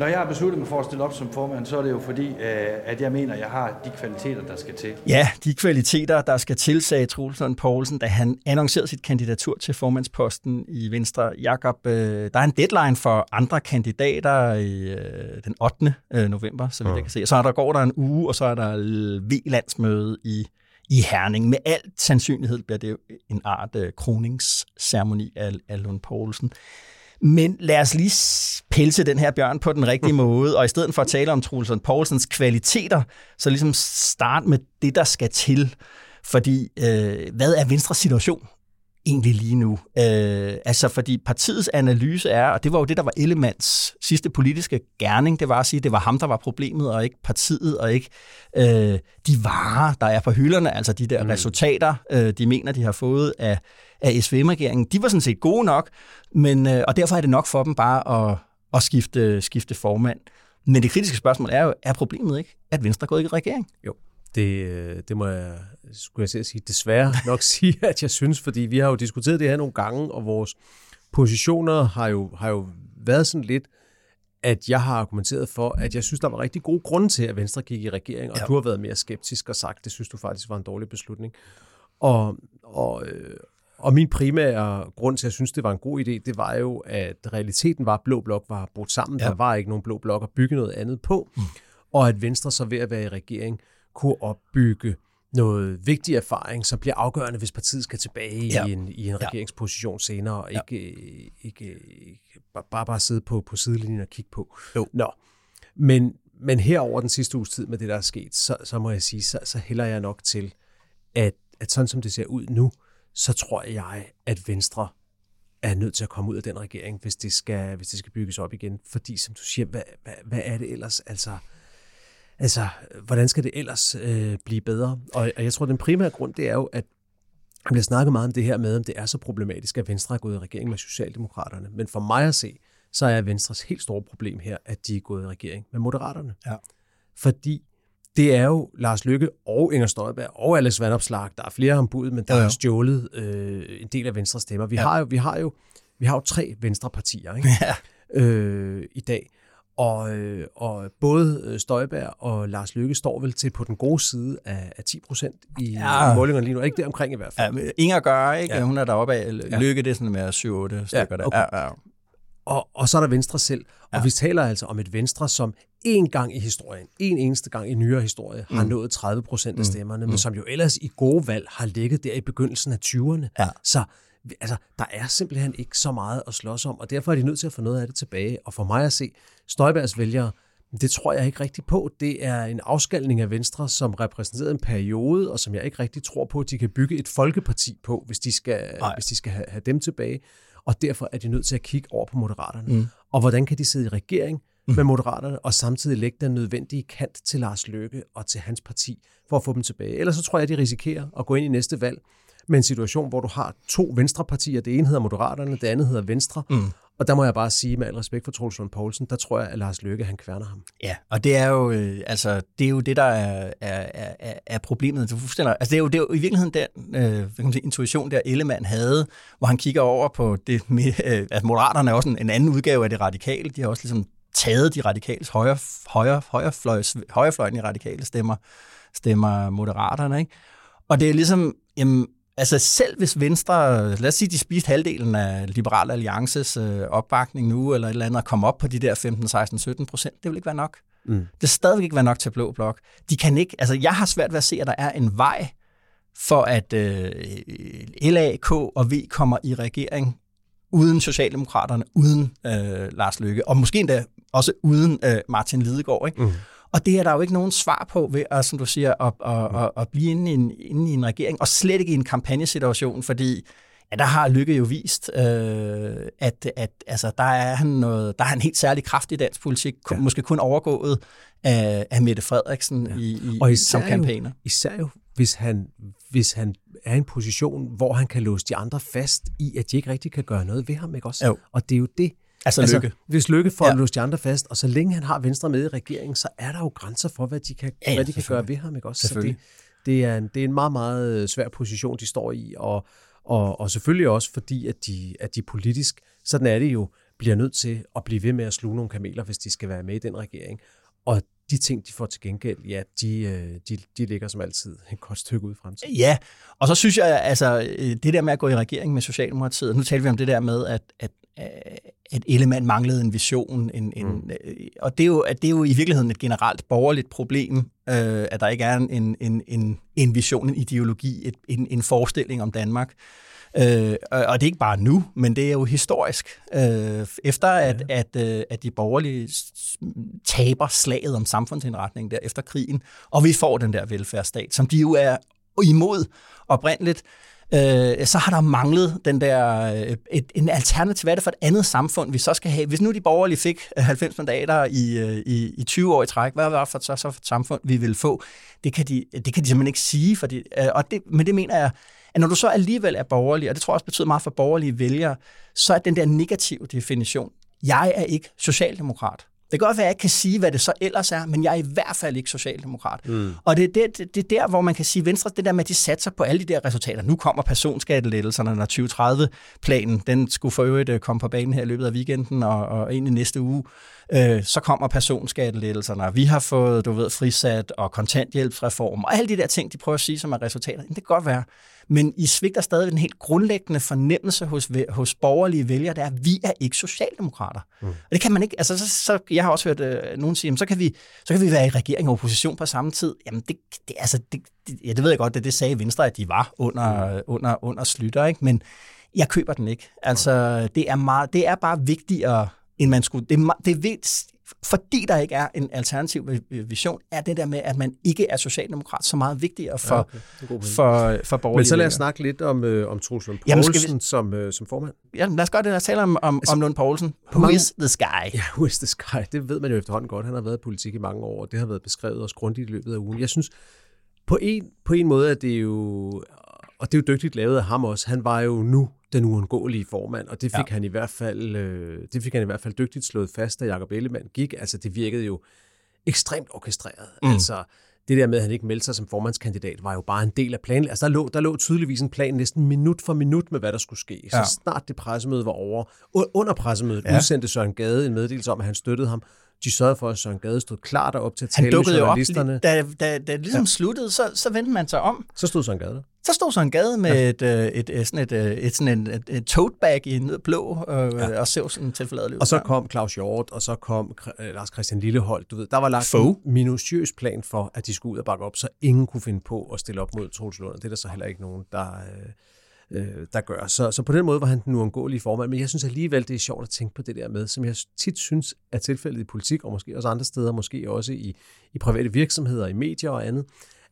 Når jeg har besluttet mig for at stille op som formand, så er det jo fordi, øh, at jeg mener, at jeg har de kvaliteter, der skal til. Ja, de kvaliteter, der skal til, sagde Troels Lund Poulsen, da han annoncerede sit kandidatur til formandsposten i Venstre. Jakob, øh, der er en deadline for andre kandidater i øh, den 8. øh, november, så vidt jeg kan se. Så er der, går der en uge, og så er der V-landsmøde i, i Herning. Med al sandsynlighed bliver det en art øh, kroningsceremoni af, af Lund Poulsen. Men lad os lige pelse den her bjørn på den rigtige måde, og i stedet for at tale om Troels Poulsens kvaliteter, så ligesom start med det, der skal til. Fordi, øh, hvad er Venstres situation egentlig lige nu? Øh, altså, fordi partiets analyse er, og det var jo det, der var Ellemands sidste politiske gerning, det var at sige, at det var ham, der var problemet, og ikke partiet, og ikke øh, de varer, der er på hylderne, altså de der mm. resultater, øh, de mener, de har fået af, af SVM-regeringen. De var sådan set gode nok, men, øh, og derfor er det nok for dem bare at, at skifte, skifte formand. Men det kritiske spørgsmål er jo, er problemet ikke, at Venstre er gået i regering? Jo, det, øh, det må jeg, skulle jeg sige, desværre nok sige, at jeg synes, fordi vi har jo diskuteret det her nogle gange, og vores positioner har jo, har jo været sådan lidt, at jeg har argumenteret for, at jeg synes, der var rigtig gode grunde til, at Venstre gik i regering, og Ja. du har været mere skeptisk og sagt, det synes du faktisk var en dårlig beslutning. Og, og, øh, og min primære grund til, at jeg synes, det var en god idé, det var jo, at realiteten var, at Blå Blok var brudt sammen. Ja. Der var ikke nogen Blå Blok at bygge noget andet på. Mm. Og at Venstre så ved at være i regering, kunne opbygge noget vigtig erfaring, som bliver afgørende, hvis partiet skal tilbage Ja. ja. i en, i en Ja. regeringsposition senere, og Ja. ikke, ikke, ikke, ikke bare, bare bare sidde på, på sidelinjen og kigge på. Jo. Nå. Men, men herover den sidste uges tid med det, der er sket, så, så må jeg sige, så, så hælder jeg nok til, at, at sådan som det ser ud nu, så tror jeg, at Venstre er nødt til at komme ud af den regering, hvis det skal, hvis det skal bygges op igen. Fordi, som du siger, hvad, hvad, hvad er det ellers? Altså, altså hvordan skal det ellers øh, blive bedre? Og, og jeg tror, den primære grund, det er jo, at der bliver snakket meget om det her med, om det er så problematisk, at Venstre er gået i regering med Socialdemokraterne. Men for mig at se, så er Venstres helt store problem her, at de er gået i regering med Moderaterne. Ja. Fordi det er jo Lars Lykke og Inger Støjberg og Alex Vandopslag, der er flere om budet, men der Jo, jo. har stjålet øh, en del af Venstres stemmer. Vi, Ja. ja. har jo, vi, har jo, vi har jo tre Venstrepartier ikke? Ja. øh, i dag. Og, øh, og både øh, Støjberg og Lars Lykke står vel til på den gode side af, af 10 procent i, Ja. ja. målingerne lige nu. Ikke det omkring i hvert fald. Ja, Inger gør, ikke? Ja. Ja. Hun er deroppe af. Lykke, det er sådan med 7-8 stykker der. okay. Ja, ja. Og, og så er der Venstre selv. Og Ja. ja. vi taler altså om et Venstre, som en gang i historien, en eneste gang i nyere historie, har nået 30 procent af stemmerne, men som jo ellers i gode valg har ligget der i begyndelsen af 20'erne. Ja. Så altså, der er simpelthen ikke så meget at slås om, og derfor er de nødt til at få noget af det tilbage. Og for mig at se, Støjbergs vælgere, det tror jeg ikke rigtig på. Det er en afskalning af Venstre, som repræsenterede en periode, og som jeg ikke rigtig tror på, at de kan bygge et folkeparti på, hvis de skal, Nej. hvis de skal have, have dem tilbage. Og derfor er de nødt til at kigge over på Moderaterne. Mm. Og hvordan kan de sidde i regering Mm. med Moderaterne, og samtidig lægge den nødvendige kant til Lars Løkke og til hans parti, for at få dem tilbage. Ellers så tror jeg, at de risikerer at gå ind i næste valg med en situation, hvor du har to venstrepartier. Det ene hedder Moderaterne, det andet hedder Venstre. Mm. Og der må jeg bare sige, med al respekt for Troels Lund Poulsen, der tror jeg, at Lars Løkke, han kværner ham. Ja, og det er jo, øh, altså, det, er jo det, der er, er, er, er problemet. Du altså, det, er jo, det er jo i virkeligheden den øh, hvad kan man sige, intuition, der Ellemann havde, hvor han kigger over på det med, øh, at Moderaterne er også en, en anden udgave af det radikale. De har også ligesom taget de radikales højre, højre, højrefløjs, højrefløjen i radikale stemmer, stemmer Moderaterne, ikke? Og det er ligesom, jamen, altså selv hvis Venstre, lad os sige, de spiste halvdelen af Liberal Alliances øh, opbakning nu, eller et eller andet, og kom op på de der 15, 16, 17 procent, det vil ikke være nok. Mm. Det vil stadigvæk ikke være nok til Blå Blok. De kan ikke, altså jeg har svært ved at se, at der er en vej for, at øh, LA, K og V kommer i regering uden Socialdemokraterne, uden øh, Lars Løkke, og måske endda også uden øh, Martin Lidegaard. Ikke? Mm. Og det er der jo ikke nogen svar på ved, at, som du siger, at, at, at, at blive inde i, en, inde i en regering, og slet ikke i en kampagnesituation, fordi ja, der har Lykke jo vist, øh, at, at altså, der, er han noget, der er en helt særlig kraft i dansk politik, ja. måske kun overgået af, af Mette Frederiksen ja. i, i, og især som kampagner. Jo, især jo, hvis han, hvis han er i en position, hvor han kan låse de andre fast i, at de ikke rigtig kan gøre noget ved ham, ikke også? Jo. Og det er jo det, Altså, altså Lykke. Hvis Lykke får ja. låst de andre fast, og så længe han har Venstre med i regeringen, så er der jo grænser for, hvad de kan, ja, ja, hvad de kan gøre ved ham. Ikke også? Så det, det, er en, det er en meget, meget svær position, de står i, og, og, og selvfølgelig også fordi, at de, at de politisk, sådan er det jo, bliver nødt til at blive ved med at sluge nogle kameler, hvis de skal være med i den regering. Og de ting, de får til gengæld, ja, de, øh, de, de ligger som altid et godt stykke ud i fremtiden. Ja, og så synes jeg, altså, det der med at gå i regering med Socialdemokratiet, nu taler vi om det der med, at, at, at Ellemann manglede en vision, en, en, mm. og det er, jo, at det er jo i virkeligheden et generelt borgerligt problem, øh, at der ikke er en, en, en, en vision, en ideologi, et, en, en forestilling om Danmark. Øh, og det er ikke bare nu, men det er jo historisk. Øh, efter at, ja. at, at, øh, at de borgerlige taber slaget om samfundsindretning der efter krigen, og vi får den der velfærdsstat, som de jo er imod oprindeligt, øh, så har der manglet den der, øh, et, en alternativ. Hvad er det for et andet samfund, vi så skal have? Hvis nu de borgerlige fik øh, 90 mandater i, øh, i, i 20 år i træk, hvad var det så, så for et samfund, vi vil få? Det kan de, det kan de simpelthen ikke sige, fordi, og det, men det mener jeg, at når du så alligevel er borgerlig, og det tror jeg også betyder meget for borgerlige vælgere, så er den der negative definition, jeg er ikke socialdemokrat. Det kan godt være, at jeg ikke kan sige, hvad det så ellers er, men jeg er i hvert fald ikke socialdemokrat. Mm. Og det er, det, det, det er der, hvor man kan sige, Venstre, det der med, at de satser på alle de der resultater. Nu kommer personskattelettelserne, når 2030-planen, den skulle for øvrigt øh, komme på banen her i løbet af weekenden og, og ind i næste uge. Øh, så kommer personskattelettelserne, vi har fået, du ved, frisat og kontanthjælpsreform, og alle de der ting, de prøver at sige, som er resultater. Det kan godt være. Men I svigter stadig en helt grundlæggende fornemmelse hos, hos borgerlige vælgere, der er, at vi er ikke socialdemokrater. Mm. Og det kan man ikke, altså så, så jeg har også hørt øh, nogen sige, jamen, så, kan vi, så kan vi være i regering og opposition på samme tid. Jamen det, det, altså, det, det, ja, det ved jeg godt, det, det sagde Venstre, at de var under, mm. under, under Slytter, ikke? men jeg køber den ikke. Altså, det er, meget, det er bare vigtigere, end man skulle. Det er, det er fordi der ikke er en alternativ vision, er det der med, at man ikke er socialdemokrat så meget vigtigere for, ja, okay. for, for borgerlige Men så lad os snakke lidt om, øh, om Troels Lund Poulsen vi... som, øh, som formand. Ja, lad os gøre det. Lad os tale om, om, altså, om Lund Poulsen. Who mange... is the sky? Ja, who is the sky? Det ved man jo efterhånden godt. Han har været i politik i mange år, og det har været beskrevet også grundigt i løbet af ugen. Jeg synes, på en, på en måde er det jo, og det er jo dygtigt lavet af ham også, han var jo nu den uundgåelige formand, og det fik ja. han i hvert fald øh, det fik han i hvert fald dygtigt slået fast, da Jacob Ellemann gik. Altså det virkede jo ekstremt orkestreret. Mm. Altså det der med, at han ikke meldte sig som formandskandidat, var jo bare en del af planen. Altså der lå, der lå tydeligvis en plan næsten minut for minut med, hvad der skulle ske. Så ja. snart det pressemøde var over, under pressemødet ja. udsendte Søren Gade en meddelelse om, at han støttede ham. De sørgede for, at Søren Gade stod klar derop til at tale med journalisterne. Op, da, da, da det ligesom ja. sluttede, så, så vendte man sig om. Så stod Søren Gade der. Så stod så en gade med ja. et, øh, et, et, sådan et, øh, et, sådan et, et tote bag i en blå, øh, ja. og så sådan tilforladelig Og så kom Claus Hjort, og så kom Lars Christian Lillehold. Du ved, der var lagt Faux. en minutiøs plan for, at de skulle ud og bakke op, så ingen kunne finde på at stille op mod Troels Lund. Det er der så heller ikke nogen, der, øh, der gør. Så, så på den måde var han den uundgåelige formand. Men jeg synes alligevel, det er sjovt at tænke på det der med, som jeg tit synes er tilfældet i politik, og måske også andre steder, måske også i, i private virksomheder, i medier og andet,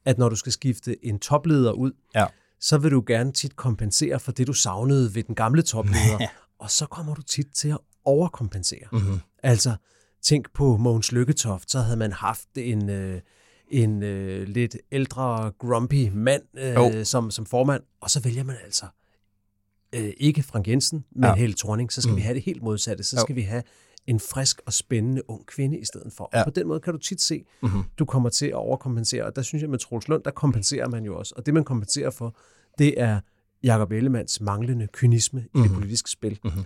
at når du skal skifte en topleder ud, ja. så vil du gerne tit kompensere for det, du savnede ved den gamle topleder, ja. og så kommer du tit til at overkompensere. Mm-hmm. Altså, tænk på Mogens Lykketoft, så havde man haft en... Øh, en øh, lidt ældre, grumpy mand øh, som, som formand, og så vælger man altså øh, ikke Frank Jensen, men ja. Helle Thorning, så skal mm. vi have det helt modsatte. Så jo. skal vi have en frisk og spændende ung kvinde i stedet for. Ja. Og på den måde kan du tit se, mm-hmm. du kommer til at overkompensere. Og der synes jeg, med Troels Lund, der kompenserer man jo også. Og det, man kompenserer for, det er Jakob Ellemanns manglende kynisme mm-hmm. i det mhm. politiske spil. Mm-hmm.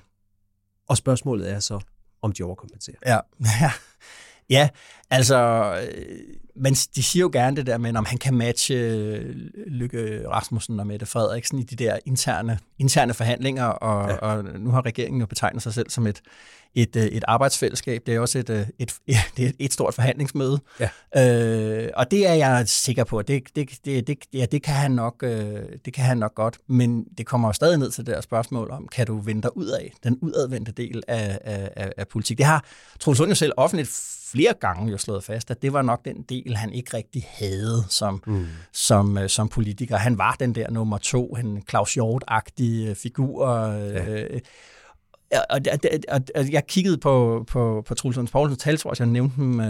Og spørgsmålet er så, om de overkompenserer. Ja, ja. Ja, altså, øh, men de siger jo gerne det der med, om han kan matche øh, Lykke Rasmussen og Mette Frederiksen i de der interne, interne forhandlinger, og, ja. og nu har regeringen jo betegnet sig selv som et, et, øh, et arbejdsfællesskab. Det er også et, et, et, et, et stort forhandlingsmøde. Ja. Øh, og det er jeg sikker på. Det, det, det, det, ja, det, kan han nok, det kan han nok godt. Men det kommer jo stadig ned til det der spørgsmål om, kan du vende dig ud af den udadvendte del af, af, af politik? Det har Troels Lund jo selv offentligt flere gange jo slået fast, at det var nok den del, han ikke rigtig havde som, mm. som, som politiker. Han var den der nummer to, en Claus Hjort-agtig figur. Ja. Uh, og, og, og, jeg kiggede på, på, på Truls Poulsens talsvar, jeg nævnte dem, uh,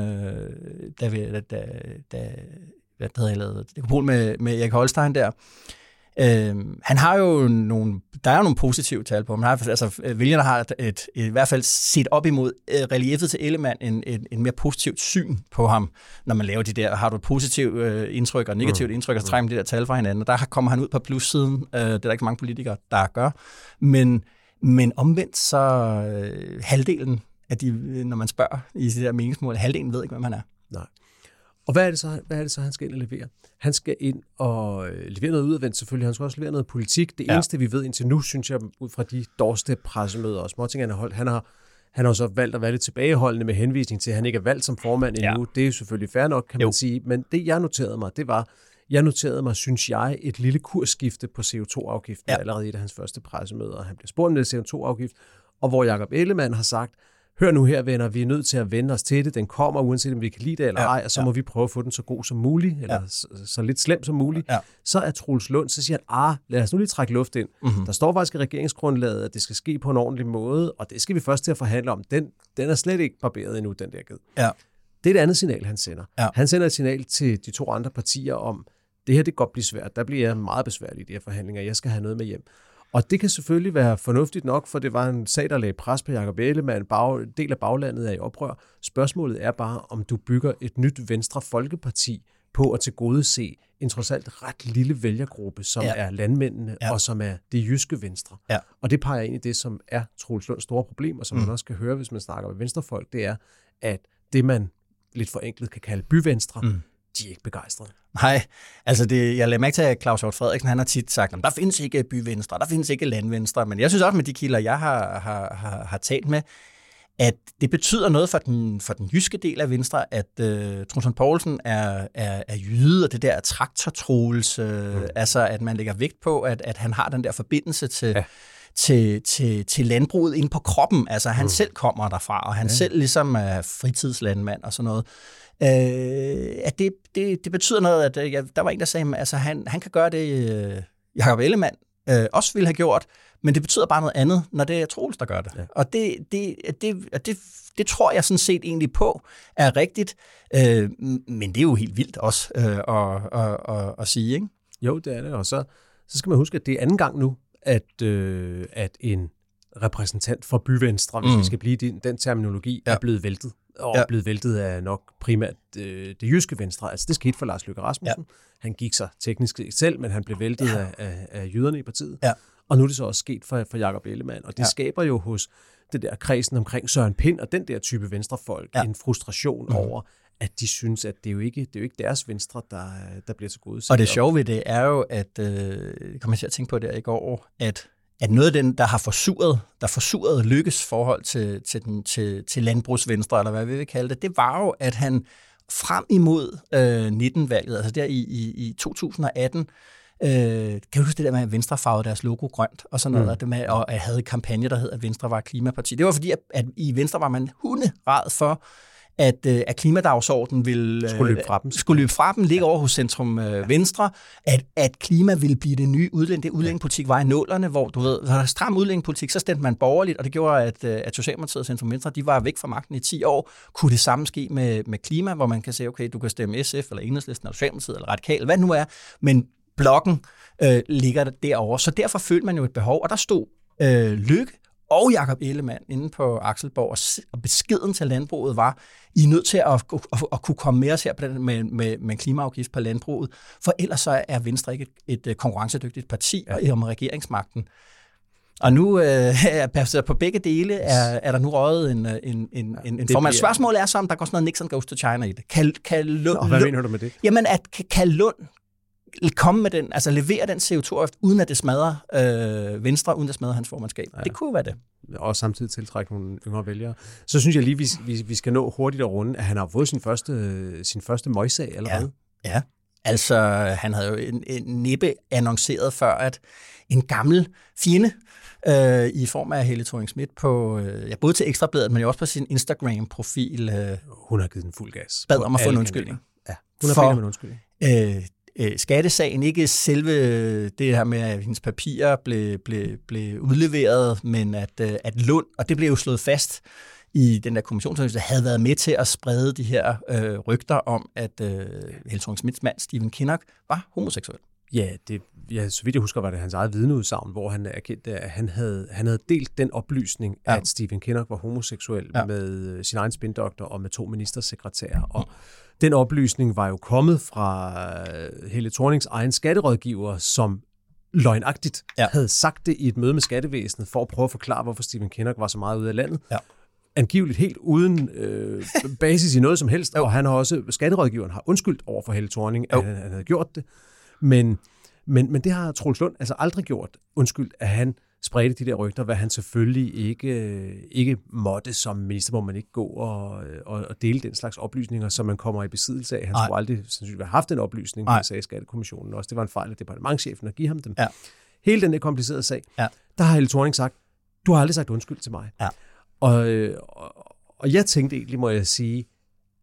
da, vi, da, da, da hvad hedder, jeg lavede det med, med Erik Holstein der. Øh, han har jo nogle, der er jo nogle positive tal på ham. Har, altså, vælgerne har et, et, i hvert fald set op imod uh, reliefet til Ellemann en, en, en mere positivt syn på ham, når man laver de der, har du et positivt uh, indtryk og negativt mm. indtryk, og så trækker man de der tal fra hinanden, og der kommer han ud på plussiden. Uh, det er der ikke mange politikere, der gør. Men, men omvendt så uh, halvdelen af de, når man spørger i de der meningsmål, halvdelen ved ikke, hvem han er. Nej. Og hvad er, det så, hvad er det så, han skal ind og levere? Han skal ind og øh, levere noget udadvendt selvfølgelig. Han skal også levere noget politik. Det ja. eneste, vi ved indtil nu, synes jeg, ud fra de dårste pressemøder og småting, han har holdt, han har, han har så valgt at være lidt tilbageholdende med henvisning til, at han ikke er valgt som formand endnu. Ja. Det er jo selvfølgelig fair nok, kan jo. man sige. Men det, jeg noterede mig, det var, jeg noterede mig, synes jeg, et lille kursskifte på CO2-afgiften ja. allerede i et af hans første pressemøder. Han bliver spurgt om det CO2-afgift, og hvor Jacob Ellemann har sagt, hør nu her venner, vi er nødt til at vende os til det, den kommer, uanset om vi kan lide det eller ja, ej, og så ja. må vi prøve at få den så god som muligt, eller ja. så, så lidt slem som muligt. Ja. Så er Troels Lund, så siger han, ah, lad os nu lige trække luft ind. Mm-hmm. Der står faktisk i regeringsgrundlaget, at det skal ske på en ordentlig måde, og det skal vi først til at forhandle om. Den, den er slet ikke barberet endnu, den der ged. Ja. Det er et andet signal, han sender. Ja. Han sender et signal til de to andre partier om, det her det godt blive svært. Der bliver meget besværligt i de her forhandlinger. Jeg skal have noget med hjem. Og det kan selvfølgelig være fornuftigt nok, for det var en sag, der lagde pres på Jacob Ellemann. Bag, del af baglandet er i oprør. Spørgsmålet er bare, om du bygger et nyt Venstre Folkeparti på at tilgodese en trods alt ret lille vælgergruppe, som ja. er landmændene ja. og som er det jyske venstre. Ja. Og det peger ind i det, som er Troels Lunds store problem, og som mm. man også kan høre, hvis man snakker med venstrefolk, det er, at det man lidt forenklet kan kalde byvenstre, mm de er ikke begejstrede. Nej, altså det, jeg lader mærke til, at Claus Hjort Frederiksen han har tit sagt, at der findes ikke byvenstre, der findes ikke landvenstre, men jeg synes også med de kilder, jeg har, har, har, har talt med, at det betyder noget for den, for den jyske del af Venstre, at uh, Trunsen Poulsen er, er, er jyde, og det der traktortrols, uh, mm. altså at man lægger vægt på, at, at han har den der forbindelse til, ja. til, til, til landbruget ind på kroppen. Altså han mm. selv kommer derfra, og han ja. selv ligesom er fritidslandmand og sådan noget øh, at det, det, det betyder noget, at øh, ja, der var en, der sagde, at altså, han, han kan gøre det, øh, Jacob Ellemann øh, også ville have gjort, men det betyder bare noget andet, når det er Troels, der gør det. Ja. Og det, det, det, det, det tror jeg sådan set egentlig på er rigtigt, øh, men det er jo helt vildt også øh, at, at, at, at sige, ikke? Jo, det er det, og så, så skal man huske, at det er anden gang nu, at, øh, at en repræsentant for byvenstre, hvis mm. vi skal blive den, den terminologi, ja. er blevet væltet og ja. blevet væltet af nok primært øh, det jyske venstre. Altså det skete for Lars Løkke Rasmussen. Ja. Han gik sig teknisk selv, men han blev væltet ja. af, af, af jyderne i partiet. Ja. Og nu er det så også sket for, for Jacob Ellemann. Og det ja. skaber jo hos det der kredsen omkring Søren Pind og den der type venstrefolk ja. en frustration mm. over, at de synes, at det er jo ikke, det er jo ikke deres venstre, der, der bliver til gode. Og det sjove ved det er jo, at, øh, kommer jeg til at tænke på det i går, at at noget af den, der har forsuret, der forsuret lykkes forhold til, til, den, til, til landbrugsvenstre, eller hvad vi vil kalde det, det var jo, at han frem imod øh, 19-valget, altså der i, i, i 2018, øh, kan du huske det der med, at Venstre farvede deres logo grønt, og sådan noget, mm. det med, og havde kampagne, der hed, at Venstre var klimaparti. Det var fordi, at, at i Venstre var man hunderad for, at, øh, at klimadagsordenen vil, øh, skulle løbe fra dem, skulle løbe fra dem ligge over hos Centrum øh, ja. Venstre, at, at klima vil blive det nye udlænding. Det udlændingepolitik var i nålerne, hvor du ved, der er stram udlændingepolitik, så stemte man borgerligt, og det gjorde, at, at Socialdemokratiet og Centrum Venstre, de var væk fra magten i 10 år. Kunne det samme ske med, med klima, hvor man kan sige, okay, du kan stemme SF, eller Enhedslisten, eller Socialdemokratiet, eller Radikal, hvad nu er, men blokken øh, ligger der derovre. Så derfor følte man jo et behov, og der stod øh, Lykke og Jakob Ellemann inde på Akselborg, og beskeden til landbruget var, I er nødt til at, at, at, kunne komme med os her på den, med, med, med en klimaafgift på landbruget, for ellers så er Venstre ikke et, et konkurrencedygtigt parti om regeringsmagten. Og nu, øh, baseret på begge dele, er, er der nu røget en, øh, en, en, en, en formand. bliver- Spørgsmålet er så, om der går sådan noget Nixon goes to China i det. Kan, kan Lund, Og hvad Lund- mener du med det? Jamen, at kan Lund komme med den, altså levere den CO2-afgift, uden at det smadrer øh, Venstre, uden at det smadrer hans formandskab. Ja. Det kunne være det. og samtidig tiltrække nogle yngre vælgere. Så synes jeg lige, vi, vi, vi skal nå hurtigt at runde, at han har fået sin første, sin første møjsag allerede. Ja. Altså, han havde jo en, en næppe annonceret før, at en gammel fjende øh, i form af Helle thorning Schmidt på, øh, ja, både til Ekstrabladet, men jo også på sin Instagram-profil, øh, Hun har givet den fuld gas. bad om at få en undskyldning. Ja, hun har For- om en undskyldning. øh, øh, skattesagen, ikke selve det her med, at hendes papirer blev, blev, blev udleveret, men at, øh, at Lund, og det blev jo slået fast i den der kommissionsundersøgelse, havde været med til at sprede de her øh, rygter om, at øh, Helle Schmidts mand, Stephen Kinnock, var homoseksuel. Ja, det, ja, så vidt jeg husker, var det hans eget vidneudsagn, hvor han erkendte, at han havde, han havde delt den oplysning, Ja. at Stephen Kinnock var homoseksuel Ja. med øh, sin egen spindoktor og med to ministersekretærer. Og den oplysning var jo kommet fra øh, Helle Thornings egen skatterådgiver, som løgnagtigt Ja. havde sagt det i et møde med skattevæsenet, for at prøve at forklare, hvorfor Stephen Kinnock var så meget ude af landet. Ja. Angiveligt helt uden øh, basis i noget som helst, og han har også, skatterådgiveren har undskyldt over for Helle Thorning, at han, han havde gjort det. Men, men, men det har Troels Lund altså aldrig gjort. Undskyld, at han spredte de der rygter, hvad han selvfølgelig ikke, ikke måtte som minister, må man ikke gå og, og, og dele den slags oplysninger, som man kommer i besiddelse af. Han Nej. skulle aldrig sandsynligvis have haft den oplysning, det sagde Skattekommissionen også. Det var en fejl af departementchefen at give ham dem. Ja. Hele den der komplicerede sag, Ja. der har Helle Thorning sagt, du har aldrig sagt undskyld til mig. Ja. Og, øh, og, og jeg tænkte egentlig, må jeg sige,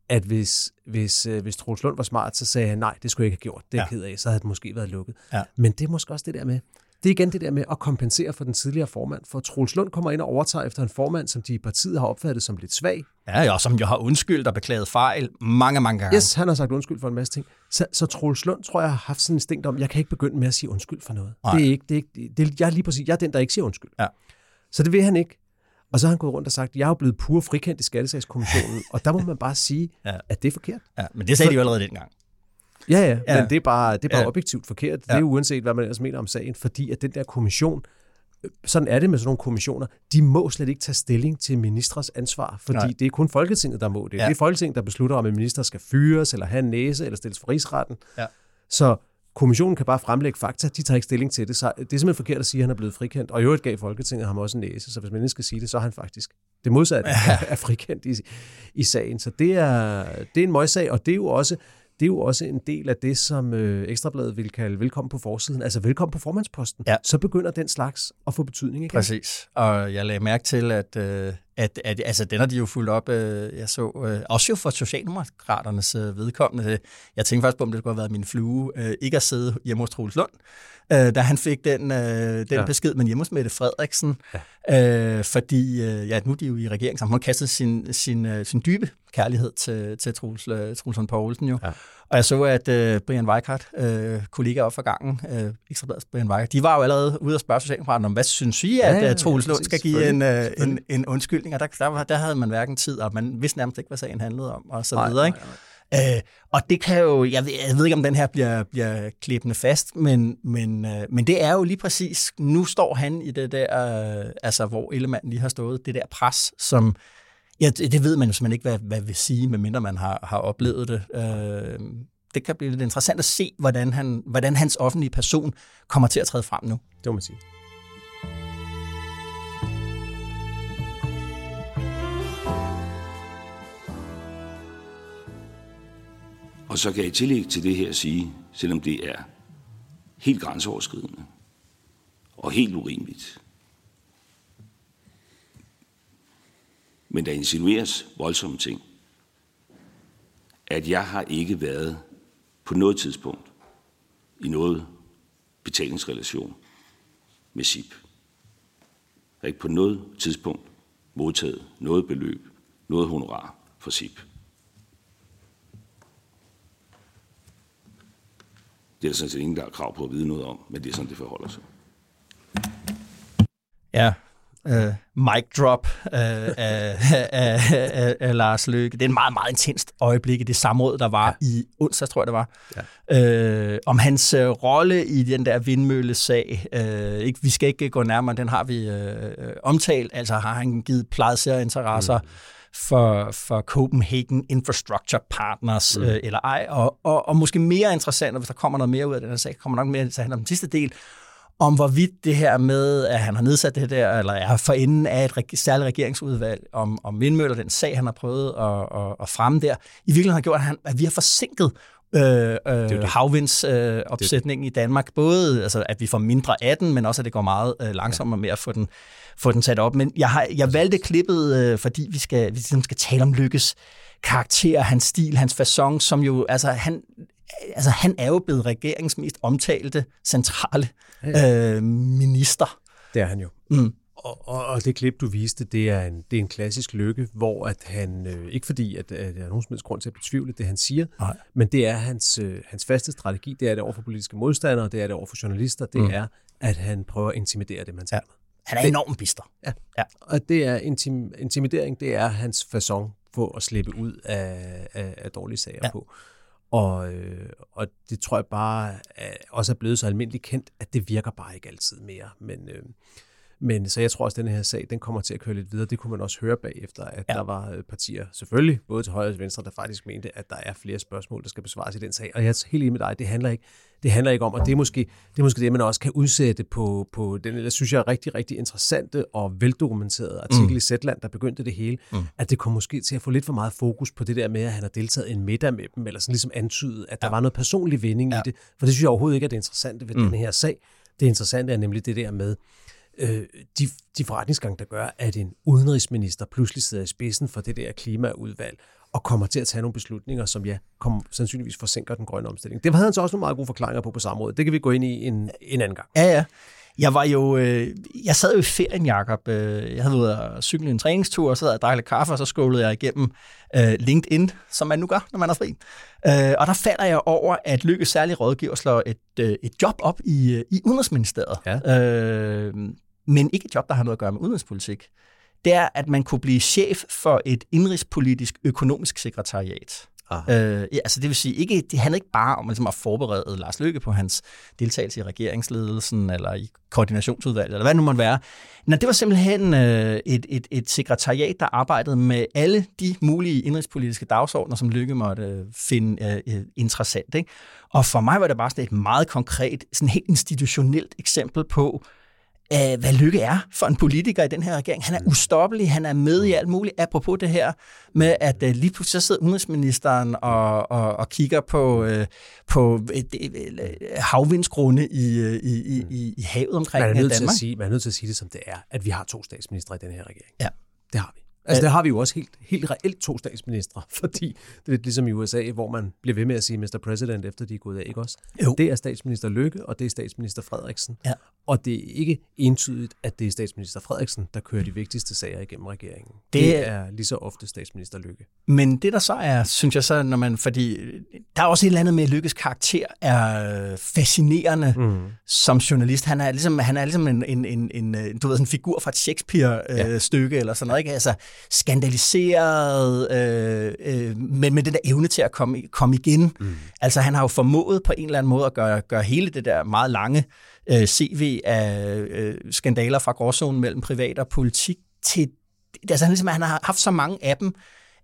at hvis, hvis, øh, hvis Troels Lund var smart, så sagde han, nej, det skulle jeg ikke have gjort. Det er Ja. ked af. Så havde det måske været lukket. Ja. Men det er måske også det der med, det er igen det der med at kompensere for den tidligere formand. For Troels Lund kommer ind og overtager efter en formand, som de i partiet har opfattet som lidt svag. Ja, ja, og som jo har undskyldt og beklaget fejl mange, mange gange. Yes, han har sagt undskyld for en masse ting. Så, så Troels Lund, tror jeg, har haft sådan en instinkt om, jeg kan ikke begynde med at sige undskyld for noget. Nej. Det er ikke, det er ikke, det er, jeg er lige præcis, jeg er den, der ikke siger undskyld. Ja. Så det vil han ikke. Og så har han gået rundt og sagt, jeg er blevet pur frikendt i Skattesagskommissionen, og der må man bare sige, Ja. at det er forkert. Ja, men det sagde de jo allerede dengang. Ja, ja, Ja. men det er bare, det er bare Ja. objektivt forkert. Det er uanset, hvad man ellers mener om sagen, fordi at den der kommission, øh, sådan er det med sådan nogle kommissioner, de må slet ikke tage stilling til ministres ansvar, fordi Nej. Det er kun Folketinget, der må det. Ja. Ja. Det er Folketinget, der beslutter, om en minister skal fyres, eller have en næse, eller stilles for rigsretten. Ja. Så kommissionen kan bare fremlægge fakta, de tager ikke stilling til det. Så det er simpelthen forkert at sige, at han er blevet frikendt. Og i øvrigt gav Folketinget ham også en næse, så hvis man ikke skal sige det, så er han faktisk det modsatte ja. er frikendt i, i sagen. Så det er, det er en møgssag, og det er jo også det er jo også en del af det, som øh, Ekstrabladet vil kalde velkommen på forsiden. Altså velkommen på formandsposten. Ja. Så begynder den slags at få betydning igen. Præcis. Og jeg lagde mærke til, at, øh, at, at altså, den har de jo fulgt op, øh, jeg så, øh, også jo for Socialdemokraternes øh, vedkommende. Jeg tænkte faktisk på, om det skulle have været min flue, øh, ikke at sidde hjemme hos Troels Lund, øh, da han fik den, øh, den ja. Besked, men hjemme hos Mette Frederiksen. Ja. Øh, fordi, øh, ja, nu er de jo i regeringen sammen. Hun kastet sin, sin, øh, sin dybe kærlighed til, til Troels, øh, Troels Poulsen jo. Ja. Og jeg så, at øh, Brian Weikart, øh, kollega op for gangen, øh, Ekstrabladets Brian Weikart, de var jo allerede ude og spørge Socialdemokraterne om, hvad synes I, at Ja, ja, Troels Lund skal give en, øh, en, en undskyldning? Og der, der, der havde man hverken tid, og man vidste nærmest ikke, hvad sagen handlede om, og så Nej, videre. Ikke? Øh, og det kan jo, jeg ved, jeg ved ikke, om den her bliver, bliver klippende fast, men, men, øh, men det er jo lige præcis, nu står han i det der, øh, altså hvor Ellemann lige har stået, det der pres, som, ja, det, det ved man jo simpelthen ikke, hvad, hvad vil sige, medmindre man har, har oplevet det. Øh, det kan blive lidt interessant at se, hvordan, han, hvordan hans offentlige person kommer til at træde frem nu. Det må man sige. Og så kan jeg i tillæg til det her sige, selvom det er helt grænseoverskridende og helt urimeligt, men der insinueres voldsomme ting, at jeg har ikke været på noget tidspunkt i noget betalingsrelation med SIP. Jeg har ikke på noget tidspunkt modtaget noget beløb, noget honorar fra SIP. Det er der sådan set ingen, der har krav på at vide noget om, men det er sådan, det forholder sig. Ja, uh, mic drop uh, af, af, af, af Lars Løkke. Det er en meget, meget intenst øjeblik i det samråd, der var ja. i onsdag, tror jeg det var. Ja. Uh, om hans uh, rolle i den der vindmøllesag. Uh, ikke, vi skal ikke gå nærmere, den har vi uh, omtalt. Altså har han givet plejserinteresser mm for, for Copenhagen Infrastructure Partners mm. øh, eller ej. Og, og, og måske mere interessant, og hvis der kommer noget mere ud af den her sag, kommer nok mere til at handle om den sidste del, om hvorvidt det her med, at han har nedsat det der, eller er for enden af et reg- særligt regeringsudvalg om, om vindmøller, den sag, han har prøvet at, at, at fremme der, i virkeligheden har gjort, at, han, at vi har forsinket øh, øh, havvindsopsætningen øh, i Danmark. Både altså, at vi får mindre af den, men også at det går meget øh, langsommere med at få den, få den sat op. Men jeg, har, jeg valgte klippet, øh, fordi vi skal, vi ligesom skal tale om Lykkes karakter, hans stil, hans façon, som jo, altså han, altså, han er jo blevet regeringens mest omtalte centrale øh, minister. Det er han jo. Mm. Og, og, og det klip, du viste, det er en, det er en klassisk lykke, hvor at han, øh, ikke fordi, at, at der er nogen som helst grund til at betvivle det, han siger, Nej. men det er hans, øh, hans faste strategi, det er det over for politiske modstandere, det er det over for journalister, det mm. er, at han prøver at intimidere det, man taler ja. Han er det, enormt bister. Ja. ja, og det er intim, intimidering, det er hans façon på at slippe ud af, af, af dårlige sager ja. på. Og, øh, og det tror jeg bare er, også er blevet så almindeligt kendt, at det virker bare ikke altid mere. Men, øh, men så jeg tror også, at den her sag, den kommer til at køre lidt videre. Det kunne man også høre bagefter, at ja. der var øh, partier, selvfølgelig, både til højre og til venstre, der faktisk mente, at der er flere spørgsmål, der skal besvares i den sag. Og jeg er helt enig med dig, det handler ikke, det handler ikke om, og det er måske det, er måske det man også kan udsætte på, på den, eller synes jeg, er rigtig, rigtig interessante og veldokumenterede artikel mm. i Zetland, der begyndte det hele, mm. at det kom måske til at få lidt for meget fokus på det der med, at han har deltaget i en middag med dem, eller sådan ligesom antydet, at der ja. var noget personlig vinding ja. i det. For det synes jeg overhovedet ikke er det interessante ved mm. den her sag. Det interessante er nemlig det der med, øh, de, de forretningsgange, der gør, at en udenrigsminister pludselig sidder i spidsen for det der klimaudvalg, og kommer til at tage nogle beslutninger, som ja, kom, sandsynligvis forsinker den grønne omstilling. Det havde han så også nogle meget gode forklaringer på på samme måde. Det kan vi gå ind i en, en anden gang. Ja, ja. Jeg var jo, øh, jeg sad jo i ferien, Jacob. Øh, jeg havde været at cykle en træningstur, og så havde jeg drukket kaffe, og så skålede jeg igennem øh, LinkedIn, som man nu gør, når man er fri. Øh, og der falder jeg over, at Lykke særlig rådgiver slår et, øh, et job op i, øh, i Udenrigsministeriet. Ja. Øh, men ikke et job, der har noget at gøre med udenrigspolitik, det er, at man kunne blive chef for et indrigspolitisk økonomisk sekretariat. Øh, ja, altså det vil sige, ikke, det handler ikke bare om ligesom at forberede Lars Løkke på hans deltagelse i regeringsledelsen eller i koordinationsudvalget, eller hvad det nu måtte være. Nej, det var simpelthen øh, et, et, et sekretariat, der arbejdede med alle de mulige indrigspolitiske dagsordner, som Løkke måtte øh, finde øh, interessant. Ikke? Og for mig var det bare sådan et meget konkret, sådan helt institutionelt eksempel på, øh, hvad Lykke er for en politiker i den her regering. Han er ustoppelig, han er med i alt muligt. Apropos det her med, at øh, lige pludselig så sidder udenrigsministeren og, og, og kigger på, øh, på øh, øh, havvindsgrunde i, øh, i, i, i havet omkring man er nødt Danmark. Til at sige, man er nødt til at sige det, som det er, at vi har to statsministre i den her regering. Ja. Det har vi. Altså, der har vi jo også helt, helt reelt to statsministre, fordi det er lidt ligesom i USA, hvor man bliver ved med at sige Mr. President, efter de er gået af, ikke også? Jo. Det er statsminister Løkke, og det er statsminister Frederiksen. Ja. Og det er ikke entydigt, at det er statsminister Frederiksen, der kører de vigtigste sager igennem regeringen. Det, det er lige så ofte statsminister Løkke. Men det der så er, synes jeg så, når man, fordi der er også et eller andet med, at Lykkes karakter er fascinerende mm. som journalist. Han er ligesom, han er ligesom en, en, en, en, du ved, sådan en figur fra et Shakespeare-stykke, ja. eller sådan noget, ikke? Altså, skandaliseret, øh, øh, men med den der evne til at komme, komme igen. Mm. Altså han har jo formået på en eller anden måde at gøre, gøre hele det der meget lange øh, CV af øh, skandaler fra gråzonen mellem privat og politik til... Altså han, ligesom, han har haft så mange af dem,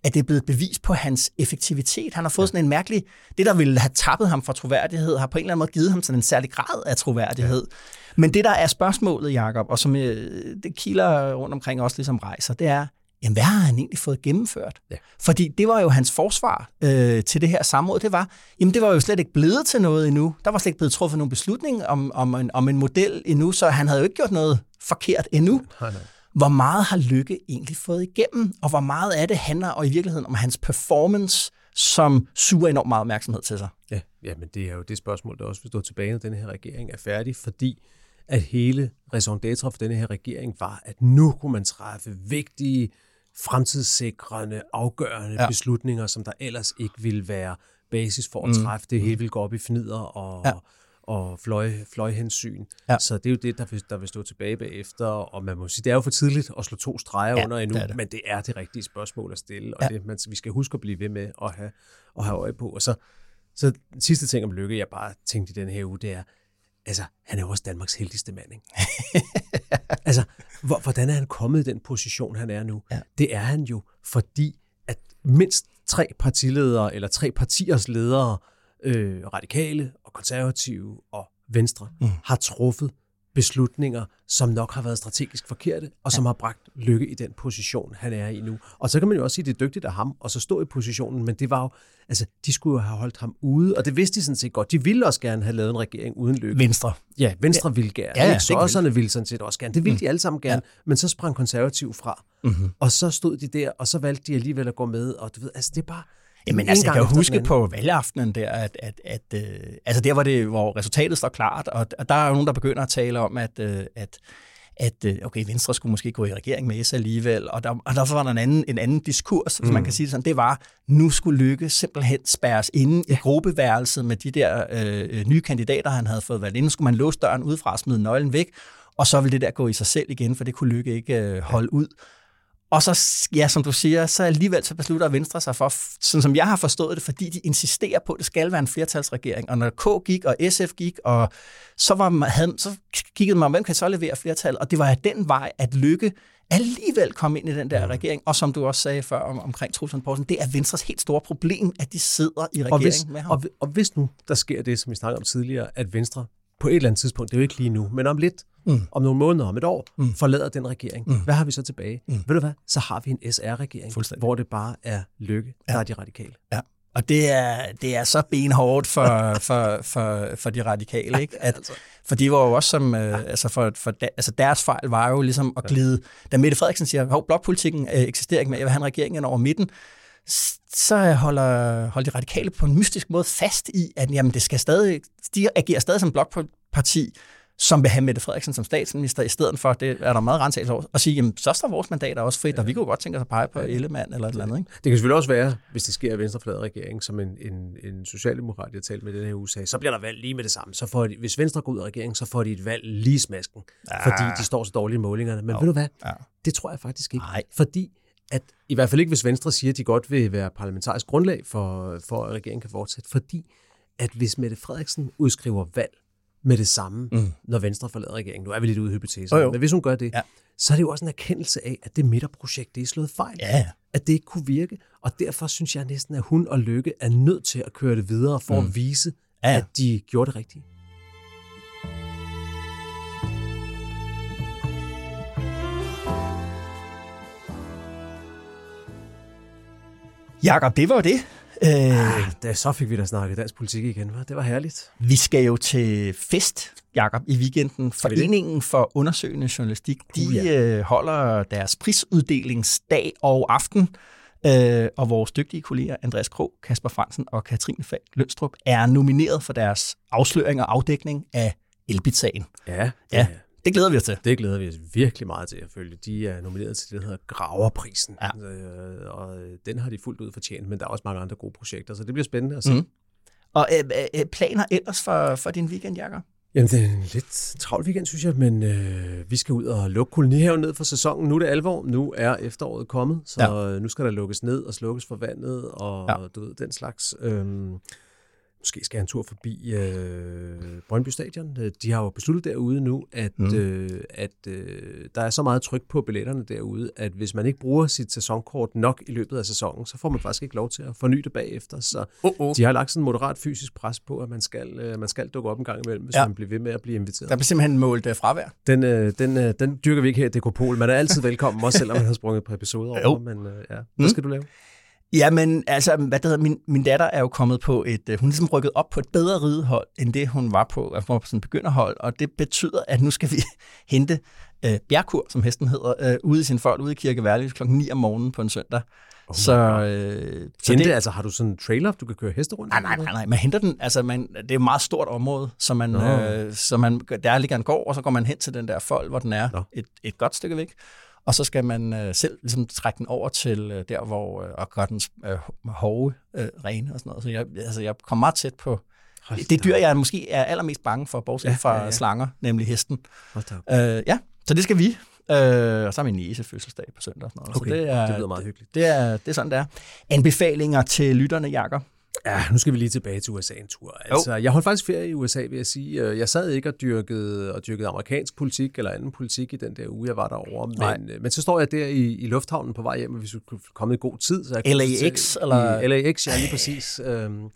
at det er blevet bevis på hans effektivitet. Han har fået ja. sådan en mærkelig... Det, der ville have tappet ham for troværdighed, har på en eller anden måde givet ham sådan en særlig grad af troværdighed. Ja. Men det, der er spørgsmålet, Jakob, og som øh, det kilder rundt omkring også ligesom rejser, det er, jamen hvad har han egentlig fået gennemført? Ja. Fordi det var jo hans forsvar øh, til det her samråd, det var, jamen det var jo slet ikke blevet til noget endnu. Der var slet ikke blevet truffet nogen beslutning om, om, en, om en model endnu, så han havde jo ikke gjort noget forkert endnu. Nej, nej. Hvor meget har Lykke egentlig fået igennem, og hvor meget af det handler og i virkeligheden om hans performance, som suger enormt meget opmærksomhed til sig? Ja, ja men det er jo det spørgsmål, der også vil stå tilbage, når den her regering er færdig, fordi at hele raison d'etre for denne her regering var, at nu kunne man træffe vigtige fremtidssikrende, afgørende ja. beslutninger, som der ellers ikke ville være basis for at mm. træffe. Det hele ville gå op i fnider og, ja. og fløj, fløjhensyn. Ja. Så det er jo det, der vil, der vil stå tilbage bagefter, og man må sige, det er jo for tidligt at slå to streger Ja, under endnu, det det. men det er det rigtige spørgsmål at stille, og Ja. det, man, vi skal huske at blive ved med at have, at have øje på. Og så, så sidste ting om Lykke, jeg bare tænkte i den her uge, det er, altså, han er jo også Danmarks heldigste mand, ikke? altså, hvor, hvordan er han kommet i den position, han er nu? Ja. Det er han jo, fordi at mindst tre partiledere, eller tre partiers ledere, øh, radikale og konservative og venstre, mm. har truffet beslutninger, som nok har været strategisk forkerte, og som har bragt Lykke i den position, han er i nu. Og så kan man jo også sige, at det er dygtigt af ham, og så stå i positionen, men det var jo, altså, de skulle jo have holdt ham ude, og det vidste de sådan set godt. De ville også gerne have lavet en regering uden Lykke. Venstre. Ja, Venstre ja. ville gerne. Ja, Ja, ja, ja, Sosserne ville sådan set også gerne. Det ville mm. de alle sammen gerne. Ja. Men så sprang konservativ fra. Mm-hmm. Og så stod de der, og så valgte de alligevel at gå med. Og du ved, altså det er bare... Jamen en altså, jeg kan jo huske på valgaftenen der, at, at, at øh, altså der var det, hvor resultatet står klart, og, og der er jo nogen, der begynder at tale om, at, øh, at at øh, okay, Venstre skulle måske gå i regering med S alligevel, og, der, og derfor var der en anden, en anden diskurs, hvis man kan sige det sådan, det var, nu skulle Lykke simpelthen spærres inde i gruppeværelset med de der øh, nye kandidater, han havde fået valgt ind. Nu skulle man låse døren udefra og smide nøglen væk, og så ville det der gå i sig selv igen, for det kunne Lykke ikke øh, holde ud. Og så, ja, som du siger, så alligevel så beslutter Venstre sig for, sådan som jeg har forstået det, fordi de insisterer på, at det skal være en flertalsregering. Og når K gik, og SF gik, og så, var havde, så kiggede man, hvem kan så levere flertal? Og det var den vej, at Lykke alligevel kom ind i den der regering. Og som du også sagde før om, omkring Truls Lund Poulsen, det er Venstres helt store problem, at de sidder i regering og hvis, med ham. og, og hvis nu der sker det, som vi snakkede om tidligere, at Venstre på et eller andet tidspunkt, det er jo ikke lige nu, men om lidt, mm. om nogle måneder, om et år, mm. forlader den regering. Mm. Hvad har vi så tilbage? Mm. Ved du hvad? Så har vi en SR-regering, hvor det bare er lykke, der Ja. er de radikale. Ja. Og det er, det er så benhårdt for, for, for, for de radikale, ikke? At, for de var jo også som, øh, altså, for, for da, altså deres fejl var jo ligesom at glide, da Mette Frederiksen siger, hov, blokpolitikken øh, eksisterer ikke mere, jeg vil have en regering over midten, så holder, holder de radikale på en mystisk måde fast i, at jamen, det skal stadig, de agerer stadig som blokparti, som vil have Mette Frederiksen som statsminister, i stedet for, det er der meget rentagelse over, og sige, jamen, så står vores mandater også frit, og vi kunne godt tænke os at pege på Ellemann eller et eller andet, ikke? Det kan selvfølgelig også være, hvis det sker, at Venstre forlader regeringen, som en, en, en socialdemokrat, jeg har talt med den her uge, sagde, så bliver der valg lige med det samme. Så får de, hvis Venstre går ud af regeringen, så får de et valg lige i smasken, ja. fordi de står så dårligt i målingerne. Men ved du hvad? Ja. Det tror jeg faktisk ikke. Nej. Fordi at, i hvert fald ikke, hvis Venstre siger, at de godt vil være parlamentarisk grundlag for, for at regeringen kan fortsætte. Fordi at hvis Mette Frederiksen udskriver valg med det samme, mm. når Venstre forlader regeringen, nu er vi lidt ude i hypoteser, Jo, jo. men hvis hun gør det, Ja. så er det jo også en erkendelse af, at det midterprojekt, det er slået fejl Ja, at det ikke kunne virke. Og derfor synes jeg næsten, at hun og Lykke er nødt til at køre det videre for mm. at vise, ja. at de gjorde det rigtige. Jakob, det var det. Øh, Da, så fik vi da snakket dansk politik igen. Hva? Det var herligt. vi skal jo til fest, Jakob, i weekenden. Foreningen for undersøgende journalistik, de Uh, ja. øh, holder deres prisuddelingsdag og aften. Øh, og vores dygtige kolleger Andreas Krog, Kasper Fransen og Katrine Falk Lønstrup er nomineret for deres afsløring og afdækning af Elbit-sagen. Ja, Ja, det glæder vi os til. Det glæder vi os virkelig meget til at følge. De er nomineret til det, der hedder Graverprisen. Ja. Øh, og den har de fuldt ud fortjent, men der er også mange andre gode projekter, så det bliver spændende at se. Mhm. Og øh, øh, planer ellers for, for din weekend, Jakob? Jamen, det er en lidt travl weekend, synes jeg, men øh, vi skal ud og lukke kolonihaven ned for sæsonen. Nu er det alvor. Nu er efteråret kommet, så Ja. ja. nu skal der lukkes ned og slukkes for vandet og ja. du ved, den slags. Øhm, måske skal en tur forbi øh, Brøndby Stadion. Øh, De har jo besluttet derude nu, at, Mm. øh, at øh, der er så meget tryk på billetterne derude, at hvis man ikke bruger sit sæsonkort nok i løbet af sæsonen, så får man faktisk ikke lov til at forny det bagefter. Så Uh-oh. de har lagt sådan en moderat fysisk pres på, at man skal, øh, man skal dukke op en gang imellem, hvis Ja. man bliver ved med at blive inviteret. Der bliver simpelthen målt øh, fravær. Den, øh, den, øh, den dyrker vi ikke her i Dekopol. Man er altid velkommen, også selvom man har sprunget et par episoder over. Men øh, ja, hvad Mm. skal du lave? Jamen, altså, hvad det hedder, min, min datter er jo kommet på et, øh, hun er ligesom rykket op på et bedre ridehold, end det hun var på, altså, på sådan begynderhold, og det betyder, at nu skal vi hente øh, bjerkur, som hesten hedder, øh, ude i sin folk, ude i Kirke Værløs klokken 9 om morgenen på en søndag. Oh så, øh, så Hente, det, altså har du sådan en trailer, du kan køre heste rundt? Nej, nej, nej, nej. Man henter den, altså man, det er et meget stort område, så man, Nå. øh, så man, der ligger en gård, og så går man hen til den der fold, hvor den er Nå. et, et godt stykke væk. Og så skal man øh, selv ligesom trække den over til øh, der, hvor øh, og gøre dens øh, hove øh, rene og sådan noget. Så jeg, altså, jeg kom meget tæt på det dyr, jeg måske er allermest bange for, bortset Ja, fra ja, ja. slanger, nemlig hesten. Hold. Øh, ja, så det skal vi. Øh, og så er min niece fødselsdag på søndag. Og sådan noget. Okay, så det, er, det lyder meget hyggeligt. Det er, det er sådan, det er. Anbefalinger til lytterne, Jakob? Ja, nu skal vi lige tilbage til USA en tur. Altså, jeg holdt faktisk ferie i USA, vil jeg sige. Øh, Jeg sad ikke og dyrkede, og dyrkede amerikansk politik eller anden politik i den der uge, jeg var derovre. Nej. Men, øh, men så står jeg der i, i lufthavnen på vej hjem, og vi skulle komme i god tid. Så jeg LAX, til- eller? I LAX, ja, lige præcis. Øhm,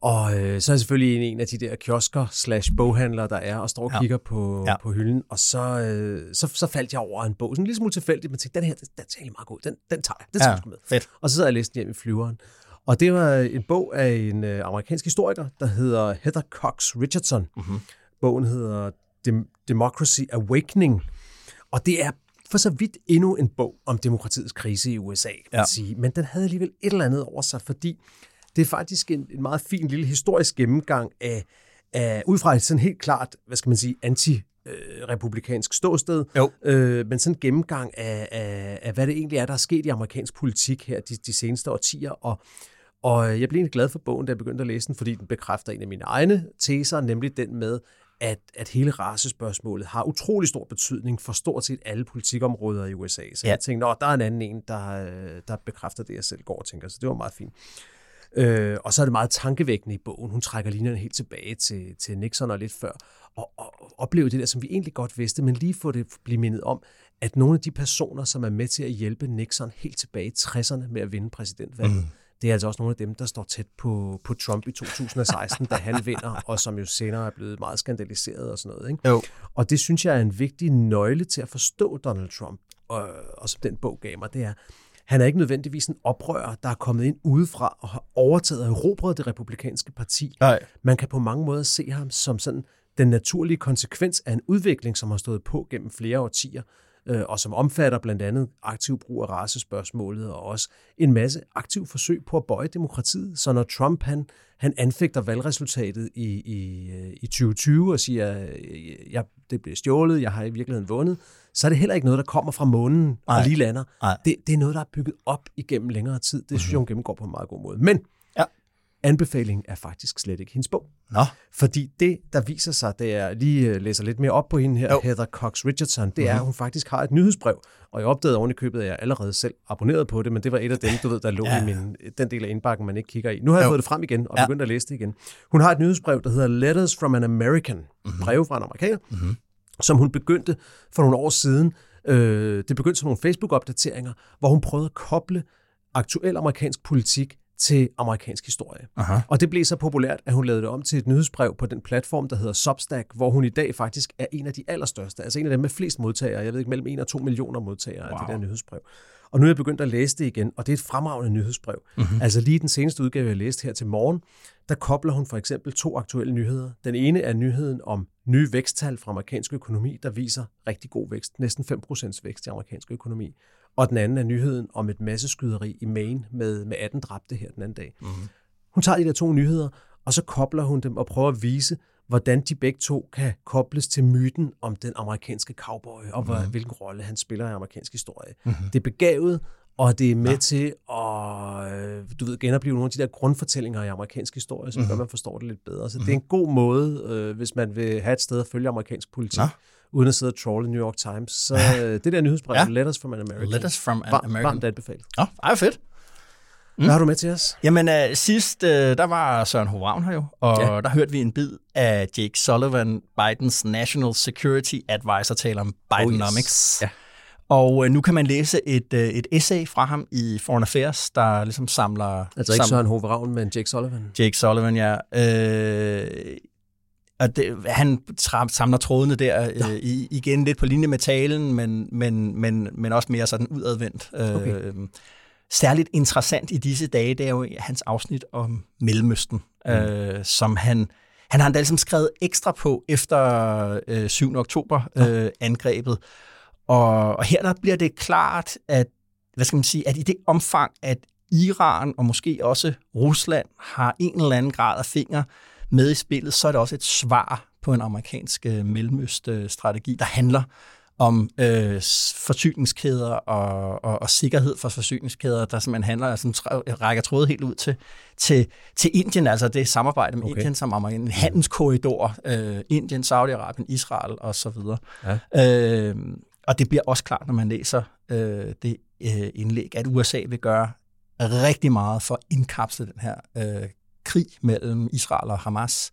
og øh, så er jeg selvfølgelig i en af de der kiosker slash boghandlere, der er, og står og Ja. kigger på, Ja. ja. på hylden. Og så, øh, så, så faldt jeg over en bog, sådan en lille smule tilfældigt, men tænkte, den her, den, den er egentlig meget god, den, den tager jeg, den tager jeg sgu med. fedt. Og så sad jeg og læste den hjem i flyveren. Og det var en bog af en øh, amerikansk historiker, der hedder Heather Cox Richardson. Mm-hmm. Bogen hedder Dem- Democracy Awakening. Og det er for så vidt endnu en bog om demokratiets krise i USA, kan man Ja. sige. Men den havde alligevel et eller andet over sig, fordi det er faktisk en, en meget fin lille historisk gennemgang af, af ud fra et sådan helt klart, hvad skal man sige, anti øh, republikansk ståsted, Jo. øh, men sådan en gennemgang af, af, af, hvad det egentlig er, der er sket i amerikansk politik her de, de seneste årtier, og, og jeg blev egentlig glad for bogen, da jeg begyndte at læse den, fordi den bekræfter en af mine egne teser, nemlig den med, at, at hele racespørgsmålet har utrolig stor betydning for stort set alle politikområder i USA. Så Ja. jeg tænkte, Nå, der er en anden en, der, øh, der bekræfter det, jeg selv går og tænker. Så det var meget fint. Øh, og så er det meget tankevækkende i bogen. Hun trækker linjerne helt tilbage til, til Nixon og lidt før, og, og opleve det der, som vi egentlig godt vidste, men lige få det blive mindet om, at nogle af de personer, som er med til at hjælpe Nixon helt tilbage i 60'erne med at vinde præsidentvalget, mm. Det er altså også nogle af dem, der står tæt på, på Trump i 2016, da han vinder, og som jo senere er blevet meget skandaliseret og sådan noget. Ikke? Jo. Og det synes jeg er en vigtig nøgle til at forstå Donald Trump, og, og som den bog gav mig, det er, han er ikke nødvendigvis en oprører, der er kommet ind udefra og har overtaget og erobret det republikanske parti. Nej. Man kan på mange måder se ham som sådan den naturlige konsekvens af en udvikling, som har stået på gennem flere årtier, øh, og som omfatter blandt andet aktiv brug af racespørgsmålet, og også en masse aktiv forsøg på at bøje demokratiet. Så når Trump han, han anfægter valgresultatet i, i, øh, i 2020 og siger, øh, jeg, det blev stjålet, jeg har i virkeligheden vundet, så er det heller ikke noget, der kommer fra månen og lige lander. Det, det er noget, der er bygget op igennem længere tid. Det synes jeg, hun gennemgår på en meget god måde. Men Ja. anbefalingen er faktisk slet ikke hendes bog. Nå. Fordi det, der viser sig, det er, lige øh, læser lidt mere op på hende her, Jo. Heather Cox Richardson, det er, at hun faktisk har et nyhedsbrev. Og jeg opdagede oven i købet, at jeg allerede selv abonnerede på det, men det var et af dem, du ved, der lå Ja. i min, den del af indbakken, man ikke kigger i. Nu har jeg Jo. fået det frem igen, og Ja. begyndt at læse det igen. Hun har et nyhedsbrev, der hedder Letters from an American. Mm-hmm. Breve fra en amerikaner, mm-hmm. som hun begyndte for nogle år siden. Øh, det begyndte som nogle Facebook-opdateringer, hvor hun prøvede at koble aktuel amerikansk politik til amerikansk historie. Aha. Og det blev så populært, at hun lavede det om til et nyhedsbrev på den platform, der hedder Substack, hvor hun i dag faktisk er en af de allerstørste, altså en af dem med flest modtagere. Jeg ved ikke, mellem 1 og 2 millioner modtagere wow. af det der nyhedsbrev. Og nu er jeg begyndt at læse det igen, og det er et fremragende nyhedsbrev. Mm-hmm. Altså lige den seneste udgave, jeg læste her til morgen, der kobler hun for eksempel to aktuelle nyheder. Den ene er nyheden om nye væksttal fra amerikansk økonomi, der viser rigtig god vækst, næsten 5% vækst i amerikansk økonomi. Og den anden er nyheden om et masseskyderi i Maine med, med 18 dræbte her den anden dag. Mm-hmm. Hun tager de der to nyheder, og så kobler hun dem og prøver at vise, hvordan de begge to kan kobles til myten om den amerikanske cowboy, og mm-hmm. hvilken rolle han spiller i amerikansk historie. Mm-hmm. Det er begavet, og det er med ja. til at du ved, genopleve nogle af de der grundfortællinger i amerikansk historie, som mm-hmm. gør, at man forstår det lidt bedre. Så mm-hmm. det er en god måde, øh, hvis man vil have et sted at følge amerikansk politik, Nå. Uden at sidde og trolle New York Times. Så øh, det der nyhedsbrev, Ja. ja. Letters from an American, Letters from an var, American. varmt anbefalet. Nå, ej, fedt. Mm. Hvad har du med til os? Jamen, øh, sidst, øh, der var Søren Hovravn her jo, og ja. Ja. der hørte vi en bid af Jake Sullivan, Bidens National Security Advisor, tale om Bidenomics. Oh, yes. Ja. Og øh, nu kan man læse et, øh, et essay fra ham i Foreign Affairs, der ligesom samler... Altså ikke sam- Søren Hove Ravn, men Jake Sullivan. Jake Sullivan, ja. Øh, og det, han samler trådene der øh, i, igen lidt på linje med talen, men, men, men, men også mere sådan udadvendt. Øh, Okay. Særligt interessant i disse dage, det er jo hans afsnit om Mellemøsten, mm. øh, som han... Han har endda ligesom skrevet ekstra på efter øh, 7. oktober øh, angrebet. Og, og her der bliver det klart, at hvad skal man sige, at i det omfang, at Iran og måske også Rusland har en eller anden grad af finger med i spillet, så er det også et svar på en amerikansk øh, mellemøst-strategi, der handler om øh, forsyningskæder og, og, og sikkerhed for forsyningskæder, der simpelthen handler, som rækker tråde helt ud til, til, til Indien, altså det samarbejde med okay. Indien som om en handelskorridor, øh, Indien, Saudi-Arabien, Israel og så videre. Ja. Øh, og det bliver også klart, når man læser øh, det øh, indlæg, at USA vil gøre rigtig meget for at indkapsle den her øh, krig mellem Israel og Hamas.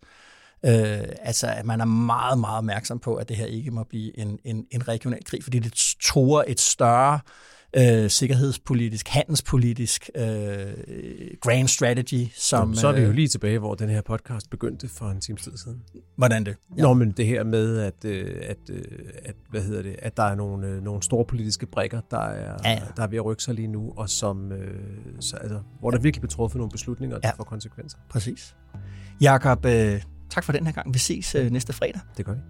Øh, altså, at man er meget, meget opmærksom på, at det her ikke må blive en, en, en regional krig, fordi det tror et større øh, sikkerhedspolitisk, handelspolitisk øh, grand strategy. Som, så er vi jo øh, lige tilbage, hvor den her podcast begyndte for en times tid siden. Hvordan det? Ja. Nå, men det her med, at, øh, at, øh, at, hvad hedder det, at der er nogle, nogle store politiske brækker, der er, ja. der er ved at rykke sig lige nu, og som, øh, så, altså, hvor der virkelig bliver truffet nogle beslutninger, der ja. får konsekvenser. Præcis. Jakob, øh, tak for den her gang. Vi ses øh, næste fredag. Det gør vi.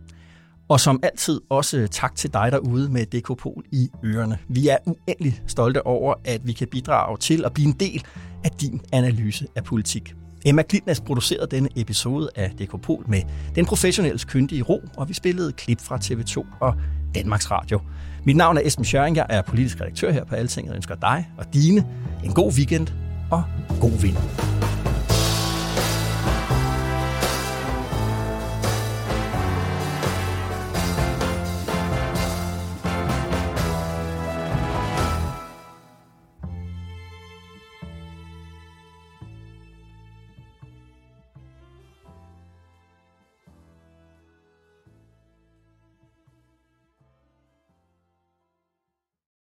Og som altid også tak til dig derude med Dekopol i ørerne. Vi er uendelig stolte over, at vi kan bidrage til at blive en del af din analyse af politik. Emma Klitnes producerede denne episode af Dekopol med den professionelle kyndige ro, og vi spillede klip fra TV2 og Danmarks Radio. Mit navn er Esben Schøring, jeg er politisk redaktør her på Altinget og ønsker dig og dine en god weekend og god vind.